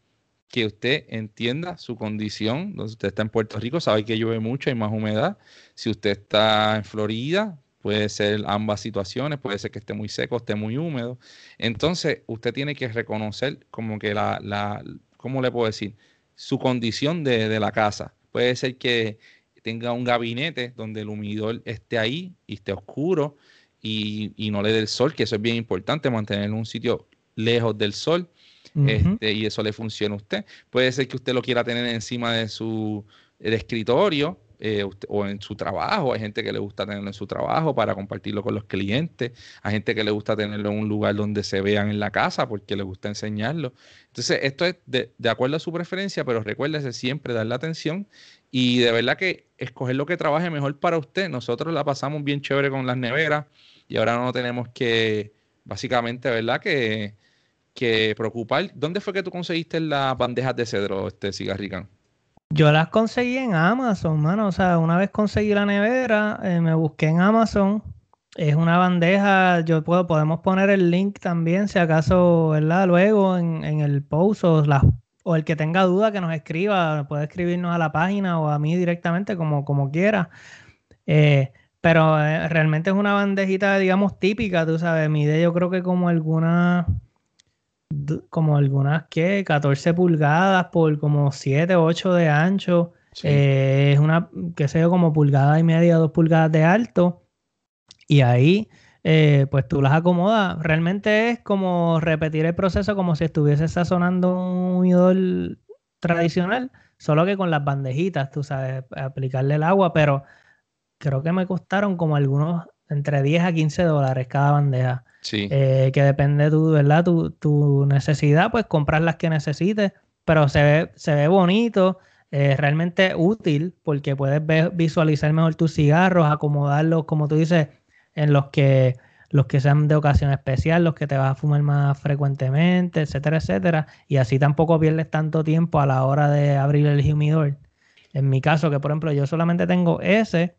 que usted entienda su condición. Si usted está en Puerto Rico, sabe que llueve mucho, hay más humedad. Si usted está en Florida, puede ser ambas situaciones, puede ser que esté muy seco, esté muy húmedo. Entonces, usted tiene que reconocer como que la, la ¿cómo le puedo decir? Su condición de, la casa. Puede ser que tenga un gabinete donde el humidor esté ahí y esté oscuro y, no le dé el sol, que eso es bien importante, mantener un sitio lejos del sol. Este, y eso le funciona a usted. Puede ser que usted lo quiera tener encima de su escritorio eh, o en su trabajo. Hay gente que le gusta tenerlo en su trabajo para compartirlo con los clientes. Hay gente que le gusta tenerlo en un lugar donde se vean en la casa porque le gusta enseñarlo. Entonces, esto es de, acuerdo a su preferencia, pero recuérdese siempre darle atención y de verdad que escoger lo que trabaje mejor para usted. Nosotros la pasamos bien chévere con las neveras y ahora no tenemos que, básicamente, ¿verdad? Que, que preocupar. ¿Dónde fue que tú conseguiste las bandejas de cedro, este cigarricán? Yo las conseguí en Amazon, mano. O sea, una vez conseguí la nevera, eh, me busqué en Amazon. Es una bandeja, yo puedo, podemos poner el link también, si acaso, ¿verdad? Luego en, el post o, o el que tenga duda que nos escriba, puede escribirnos a la página o a mí directamente, como, como quiera. Eh, pero eh, realmente es una bandejita, digamos, típica, tú sabes, mide yo creo que como alguna como algunas que 14 pulgadas por como 7 o 8 de ancho. Eh, es una, que sé yo, como pulgada y media, dos pulgadas de alto. Y ahí, eh, pues tú las acomodas. Realmente es como repetir el proceso como si estuviese sazonando un idol tradicional, solo que con las bandejitas, tú sabes, aplicarle el agua, pero creo que me costaron como algunos entre 10 a 15 dólares cada bandeja. Eh, que depende tu, ¿verdad? Tu, tu, necesidad, pues comprar las que necesites, pero se ve, se ve bonito, eh, realmente útil, porque puedes visualizar mejor tus cigarros, acomodarlos, como tú dices, en los que los que sean de ocasión especial, los que te vas a fumar más frecuentemente, etcétera, etcétera. Y así tampoco pierdes tanto tiempo a la hora de abrir el humidor. En mi caso, que por ejemplo yo solamente tengo ese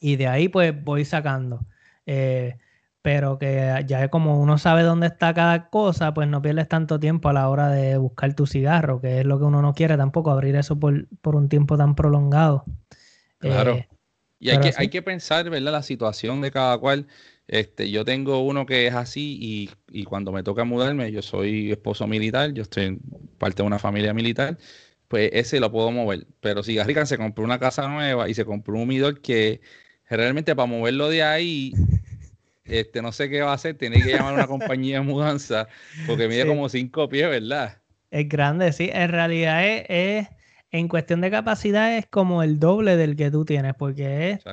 y de ahí pues voy sacando. Eh, pero que ya como uno sabe dónde está cada cosa, pues no pierdes tanto tiempo a la hora de buscar tu cigarro, que es lo que uno no quiere tampoco, abrir eso por, un tiempo tan prolongado. Claro. Eh, y hay que, hay que pensar, ¿verdad? La situación de cada cual. Este, yo tengo uno que es así y, y, cuando me toca mudarme, yo soy esposo militar, yo estoy parte de una familia militar, pues ese lo puedo mover. Pero si Garrigan se compró una casa nueva y se compró un humidor que realmente para moverlo de ahí este, no sé qué va a hacer, tiene que llamar a una compañía de mudanza, porque mide como cinco pies, ¿verdad? Es grande, sí. En realidad es, en cuestión de capacidad es como el doble del que tú tienes, porque es,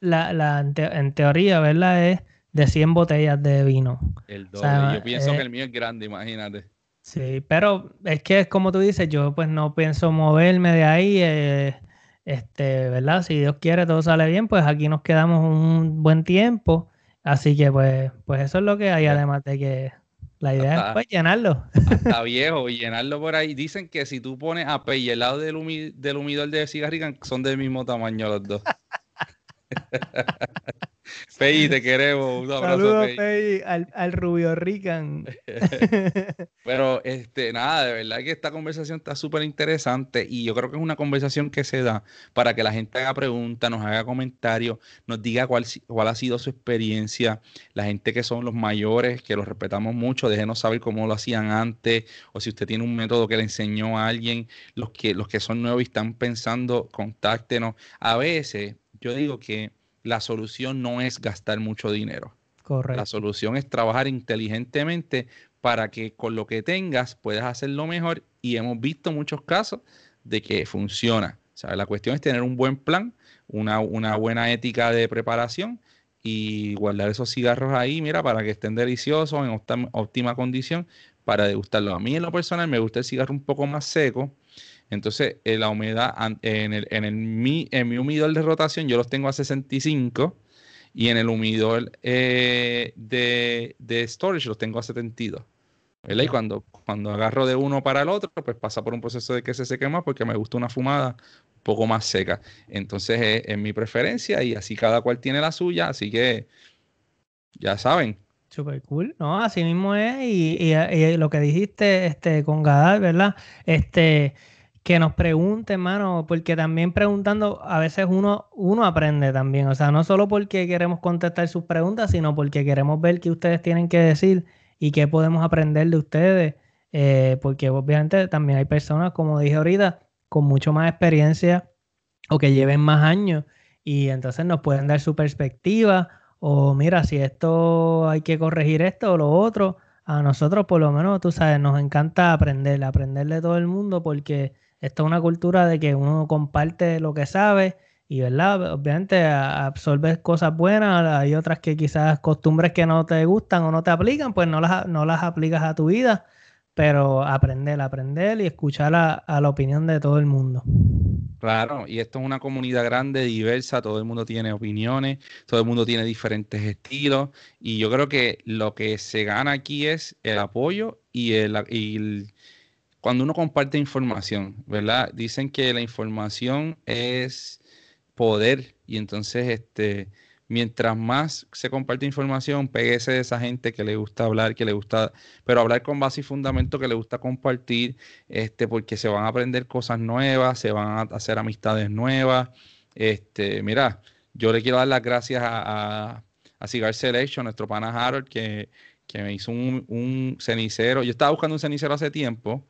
la, la, en, teoría, ¿verdad? Es de 100 botellas de vino. El doble. yo pienso que el mío es grande, imagínate. Sí, pero es que es como tú dices, yo pues no pienso moverme de ahí. Eh, este, ¿verdad? Si Dios quiere, todo sale bien, pues aquí nos quedamos un buen tiempo Así que pues, pues eso es lo que hay, además de que la idea es pues, llenarlo. Está viejo y llenarlo por ahí. Dicen que si tú pones a Pey y el lado del, del humidor de cigarrican son del mismo tamaño los dos. Pei, te queremos. Un abrazo, Saludos, Pei, al, al, Rubio Rican. Pero, este, nada, de verdad que esta conversación está súper interesante y yo creo que es una conversación que se da para que la gente haga preguntas, nos haga comentarios, nos diga cuál, cuál ha sido su experiencia. La gente que son los mayores, que los respetamos mucho, déjenos saber cómo lo hacían antes o si usted tiene un método que le enseñó a alguien. Los que, los que son nuevos y están pensando, contáctenos. A veces, yo digo que la solución no es gastar mucho dinero. Correcto. La solución es trabajar inteligentemente para que con lo que tengas puedas hacerlo mejor y hemos visto muchos casos de que funciona. O la cuestión es tener un buen plan, una, una buena ética de preparación y guardar esos cigarros ahí, mira, para que estén deliciosos, en óptima, condición, para degustarlos. A mí en lo personal me gusta el cigarro un poco más seco, entonces, eh, la humedad en, el, en, el, mi, en mi humidor de rotación yo los tengo a 65 y en el humidor eh, de, de, storage los tengo a 72. ¿verdad? Y cuando, cuando agarro de uno para el otro, pues pasa por un proceso de que se seque más porque me gusta una fumada un poco más seca. Entonces es, mi preferencia y así cada cual tiene la suya, así que ya saben. Super cool, no, así mismo es, y, y, lo que dijiste este, con Gadal, ¿verdad? Este, que nos pregunte, hermano, porque también preguntando, a veces uno, uno aprende también, o sea, no solo porque queremos contestar sus preguntas, sino porque queremos ver qué ustedes tienen que decir y qué podemos aprender de ustedes, eh, porque obviamente también hay personas, como dije ahorita, con mucho más experiencia o que lleven más años y entonces nos pueden dar su perspectiva o mira, si esto hay que corregir esto o lo otro, a nosotros por lo menos, tú sabes, nos encanta aprender, aprender de todo el mundo porque esto es una cultura de que uno comparte lo que sabe y, ¿verdad? Obviamente absorbes cosas buenas, hay otras que quizás costumbres que no te gustan o no te aplican, pues no las, no las aplicas a tu vida, pero aprender, aprender y escuchar a, la opinión de todo el mundo. Claro, y esto es una comunidad grande, diversa, todo el mundo tiene opiniones, todo el mundo tiene diferentes estilos, y yo creo que lo que se gana aquí es el apoyo y el cuando uno comparte información, ¿verdad? Dicen que la información es poder y entonces este mientras más se comparte información, péguese de esa gente que le gusta hablar, que le gusta, pero hablar con base y fundamento que le gusta compartir, este, porque se van a aprender cosas nuevas, se van a hacer amistades nuevas. Este, mira, yo le quiero dar las gracias a, a, a Cigar Selection, nuestro pana Harold, que, que me hizo un, un, cenicero. Yo estaba buscando un cenicero hace tiempo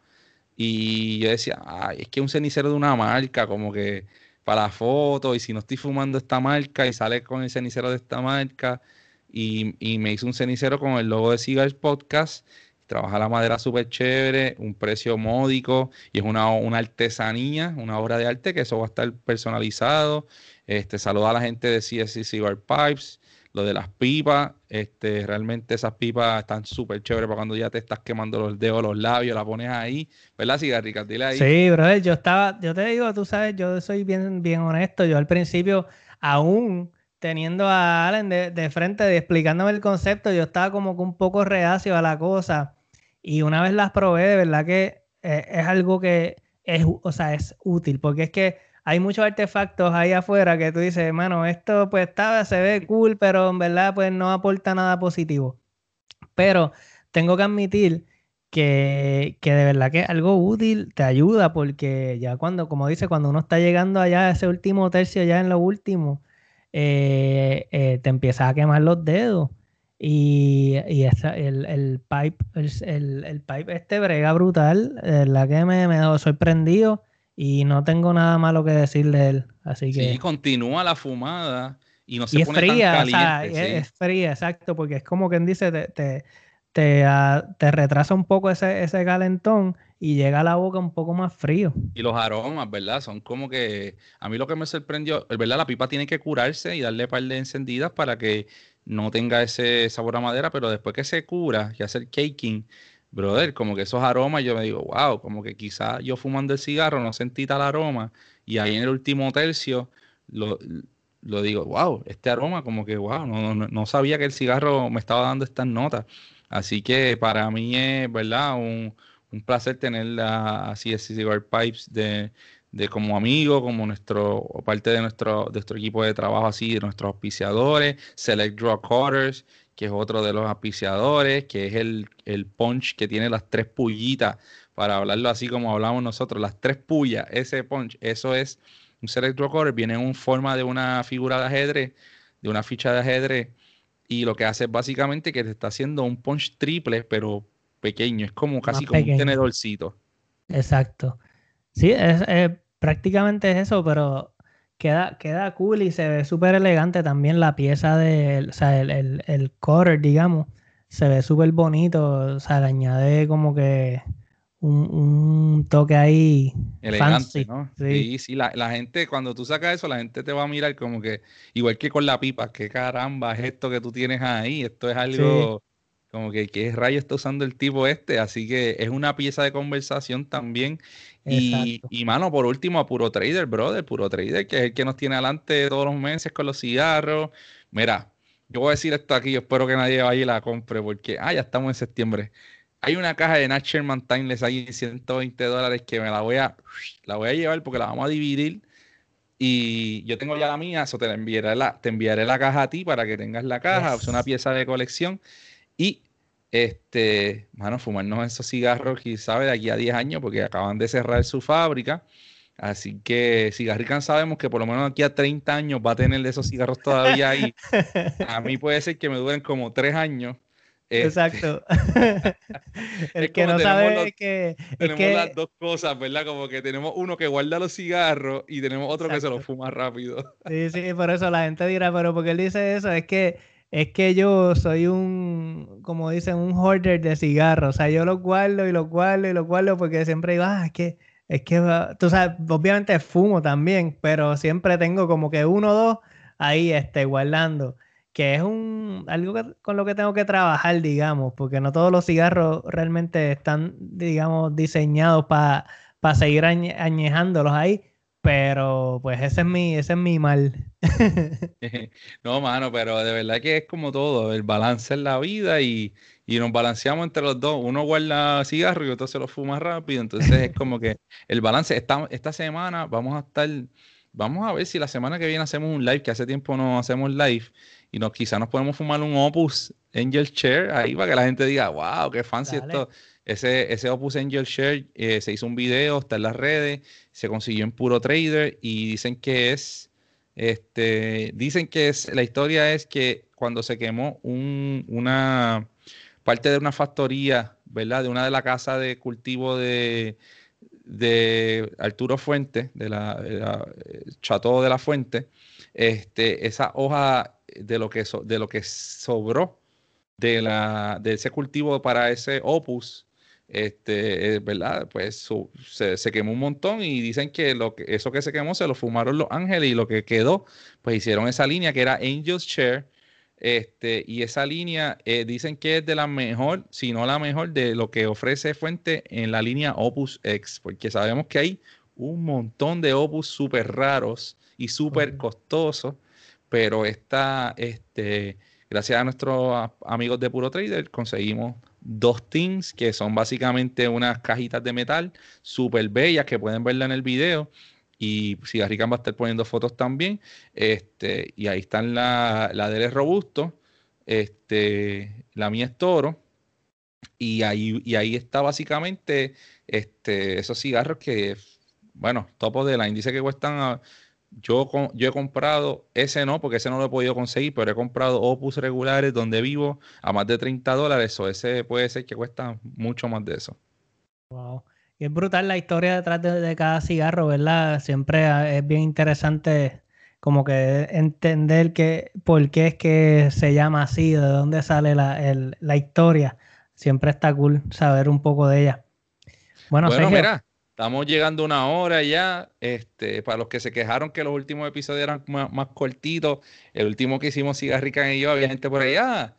y yo decía, ay, es que un cenicero de una marca, como que para la foto, y si no estoy fumando esta marca y sale con el cenicero de esta marca, y, me hizo un cenicero con el logo de Cigar Podcast, trabaja la madera súper chévere, un precio módico, y es una, una, artesanía, una obra de arte que eso va a estar personalizado. Este, saluda a la gente de CSC Cigar Pipes, lo de las pipas, este, realmente esas pipas están súper chéveres para cuando ya te estás quemando los dedos, los labios, la pones ahí, ¿verdad, cigarrica? Dile ahí. Sí, brother, yo estaba, yo te digo, tú sabes, yo soy bien, bien honesto, yo al principio, aún teniendo a Allen de, frente, explicándome el concepto, yo estaba como que un poco reacio a la cosa, y una vez las probé, de verdad que eh, es algo que es, o sea, es útil, porque es que hay muchos artefactos ahí afuera que tú dices, hermano, esto pues está, se ve cool, pero en verdad pues no aporta nada positivo. Pero tengo que admitir que, que, de verdad que algo útil te ayuda porque ya cuando, como dice, cuando uno está llegando allá a ese último tercio, ya en lo último, eh, eh, te empiezas a quemar los dedos. Y, el, pipe, el, pipe este brega brutal, de verdad que me, me sorprendido y no tengo nada malo que decir de él. Así que. Sí, continúa la fumada y no se pone fría, tan caliente. es, fría, exacto, porque es como quien dice, te, te, te, ah, retrasa un poco ese, ese calentón y llega a la boca un poco más frío. Y los aromas, ¿verdad? Son como que. A mí lo que me sorprendió, ¿verdad? La pipa tiene que curarse y darle un par de encendidas para que no tenga ese sabor a madera, pero después que se cura y hace el caking brother, como que esos aromas, yo me digo, wow, como que quizá yo fumando el cigarro no sentí tal aroma, y ahí en el último tercio lo, lo digo, wow, este aroma, como que, wow, no, no, sabía que el cigarro me estaba dando estas notas. Así que para mí es, ¿verdad? Un, un placer tener así ese Cigar Pipes de, de como amigo, como nuestro, parte de nuestro, nuestro equipo de trabajo, así, de nuestros auspiciadores, Select Draw Cutters, que es otro de los auspiciadores, que es el, el punch que tiene las tres pullitas, para hablarlo así como hablamos nosotros, las tres pullas, ese punch, eso es un select viene en forma de una figura de ajedrez, de una ficha de ajedrez, y lo que hace es básicamente que te está haciendo un punch triple, pero pequeño, es como casi como un tenedorcito. Exacto. Sí, es, prácticamente es eso, pero queda, queda cool y se ve súper elegante también la pieza de, o sea, el, el, el cover, digamos, se ve súper bonito, o sea, le añade como que un, un toque ahí elegante, ¿no? Sí, sí, la, la, gente, cuando tú sacas eso, la gente te va a mirar como que, igual que con la pipa, qué caramba es esto que tú tienes ahí, esto es algo... Como que qué rayo está usando el tipo este, así que es una pieza de conversación también. Y, y, mano, por último, a Puro Trader, brother, Puro Trader, que es el que nos tiene adelante todos los meses con los cigarros. Mira, yo voy a decir esto aquí, yo espero que nadie vaya y la compre, porque, ah, ya estamos en septiembre. Hay una caja de Nat Sherman Timeless ahí en 120 dólares que me la voy a, la voy a llevar porque la vamos a dividir. Y yo tengo ya la mía, eso te la enviaré la, te enviaré la caja a ti para que tengas la caja. Es una pieza de colección. Y este, mano, fumarnos esos cigarros, quizás de aquí a 10 años, porque acaban de cerrar su fábrica. Así que Cigarrican sabemos que por lo menos aquí a 30 años va a tener de esos cigarros todavía ahí. A mí puede ser que me duren como 3 años. Este, Exacto. El que no sabe que... Tenemos las dos cosas, ¿verdad? Como que tenemos uno que guarda los cigarros y tenemos otro que se los fuma rápido. Sí, sí, por eso la gente dirá, pero porque él dice eso, es que es que yo soy un, como dicen, un hoarder de cigarros. O sea, yo los guardo y los guardo y los guardo porque siempre digo, ah, es que es que, tú sabes, obviamente fumo también, pero siempre tengo como que uno o dos ahí este, guardando, que es un, algo con lo que tengo que trabajar, digamos, porque no todos los cigarros realmente están, digamos, diseñados para seguir añejándolos ahí, pero pues ese es mi, ese es mi mal. no, mano, pero de verdad que es como todo, el balance en la vida y, y nos balanceamos entre los dos. Uno guarda cigarro y otro se lo fuma rápido. Entonces es como que el balance. Esta, esta semana vamos a estar. Vamos a ver si la semana que viene hacemos un live, que hace tiempo no hacemos live, y nos quizás nos podemos fumar un Opus Angel Share ahí para que la gente diga, wow, qué fancy esto. Ese, ese Opus Angel Share eh, se hizo un video, está en las redes, se consiguió en Puro Trader y dicen que es, este, dicen que es, la historia es que cuando se quemó un, una, parte de una factoría, ¿verdad? De una de las casas de cultivo de, de Arturo Fuente, de la, de eh, de la Fuente, este, esa hoja de lo que, de lo que sobró de, la, de ese cultivo para ese opus, este, eh, ¿verdad? Pues se, se, quemó un montón y dicen que, lo que eso que se quemó se lo fumaron los ángeles y lo que quedó, pues hicieron esa línea que era Angel's Share este, y esa línea eh, dicen que es de la mejor, si no la mejor, de lo que ofrece Fuente en la línea Opus X, porque sabemos que hay un montón de Opus súper raros y súper costosos, pero esta, este, gracias a nuestros amigos de Puro Trader, conseguimos dos tins que son básicamente unas cajitas de metal súper bellas que pueden verla en el video y Cigarrican va a estar poniendo fotos también. Este, y ahí están la, la de robusto. Este, la mía es toro. Y ahí, y ahí está básicamente este, esos cigarros que, bueno, topo de line. Dice que cuestan. Ah, yo, yo he comprado, ese no, porque ese no lo he podido conseguir, pero he comprado Opus regulares donde vivo a más de 30 dólares. O ese puede ser que cuesta mucho más de eso. Wow. Y es brutal la historia detrás de, cada cigarro, ¿verdad? Siempre ah, es bien interesante como que entender que, por qué es que se llama así, de dónde sale la, historia. Siempre está cool saber un poco de ella. Bueno, mira, estamos llegando a una hora ya. Este, para los que se quejaron que los últimos episodios eran más, cortitos, el último que hicimos Cigarrican y yo, había gente por allá.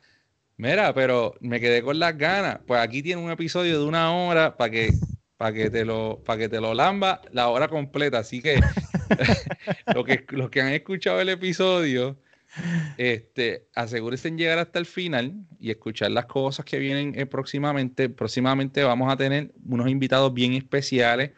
Mira, pero me quedé con las ganas. Pues aquí tiene un episodio de una hora para que para que te lo, para que te lo lamba la hora completa. Así que, lo que los que han escuchado el episodio, este, asegúrense en llegar hasta el final y escuchar las cosas que vienen eh, próximamente. Próximamente vamos a tener unos invitados bien especiales.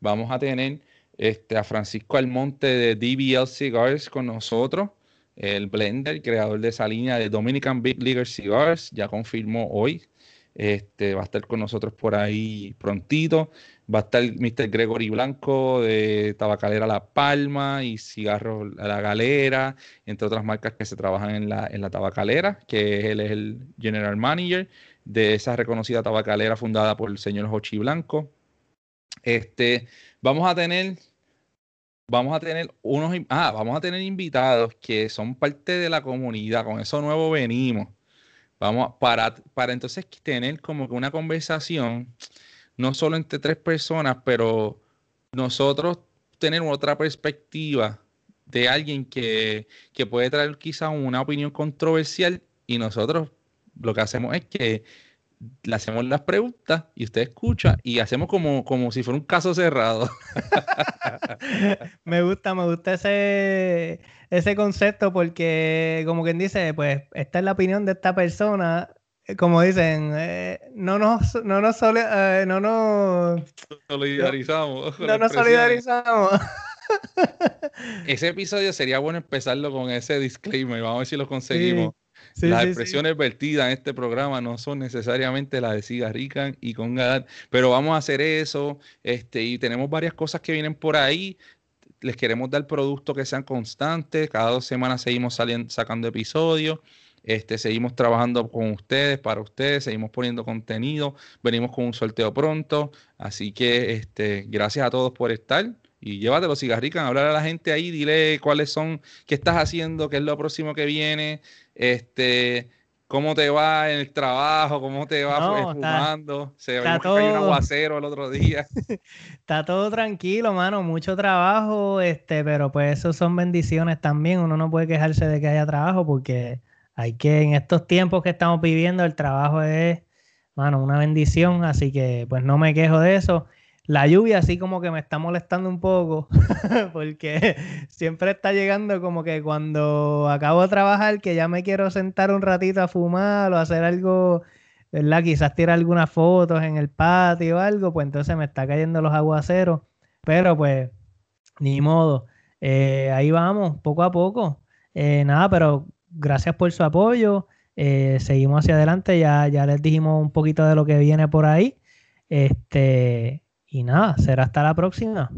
Vamos a tener este, a Francisco Almonte de DBL Cigars con nosotros, el blender, creador de esa línea de Dominican Big Leaguer Cigars. Ya confirmó hoy este, va a estar con nosotros por ahí prontito. Va a estar Mr. Gregory Blanco de Tabacalera La Palma y Cigarro La Galera, entre otras marcas que se trabajan en la, en la tabacalera, que él es el general manager de esa reconocida tabacalera fundada por el señor Jochi Blanco. Este, vamos a tener vamos a tener unos ah, vamos a tener invitados que son parte de la comunidad, con eso nuevo venimos. Vamos, para, para entonces tener como que una conversación, no solo entre tres personas, pero nosotros tener otra perspectiva de alguien que, que puede traer quizá una opinión controversial y nosotros lo que hacemos es que le hacemos las preguntas y usted escucha y hacemos como, como si fuera un caso cerrado. me gusta, me gusta ese, ese concepto porque, como quien dice, pues esta es la opinión de esta persona. Eh, como dicen, eh, no nos, no nos, eh, no nos solidarizamos. No, nos solidarizamos. ese episodio sería bueno empezarlo con ese disclaimer. Vamos a ver si lo conseguimos. Las expresiones vertidas en este programa no son necesariamente las de Cigarrican y con pero vamos a hacer eso. Este, y tenemos varias cosas que vienen por ahí. Les queremos dar productos que sean constantes. Cada dos semanas seguimos saliendo, sacando episodios. Este, seguimos trabajando con ustedes, para ustedes, seguimos poniendo contenido. Venimos con un sorteo pronto. Así que este, gracias a todos por estar y llévatelo, cigarrican, hablar a la gente ahí, dile cuáles son, qué estás haciendo, qué es lo próximo que viene, este, cómo te va en el trabajo, cómo te va pues, fumando. Se ve un aguacero el otro día. está todo tranquilo, mano, mucho trabajo, este, pero pues eso son bendiciones también. Uno no puede quejarse de que haya trabajo porque hay que, en estos tiempos que estamos viviendo, el trabajo es, mano, una bendición, así que pues no me quejo de eso. La lluvia así como que me está molestando un poco, porque siempre está llegando como que cuando acabo de trabajar, que ya me quiero sentar un ratito a fumar o hacer algo, ¿verdad? Quizás tirar algunas fotos en el patio o algo, pues entonces me está cayendo los aguaceros, pero pues ni modo. Eh, ahí vamos, poco a poco. Eh, nada, pero gracias por su apoyo. Eh, seguimos hacia adelante, ya, ya les dijimos un poquito de lo que viene por ahí. Este, y nada, será hasta la próxima.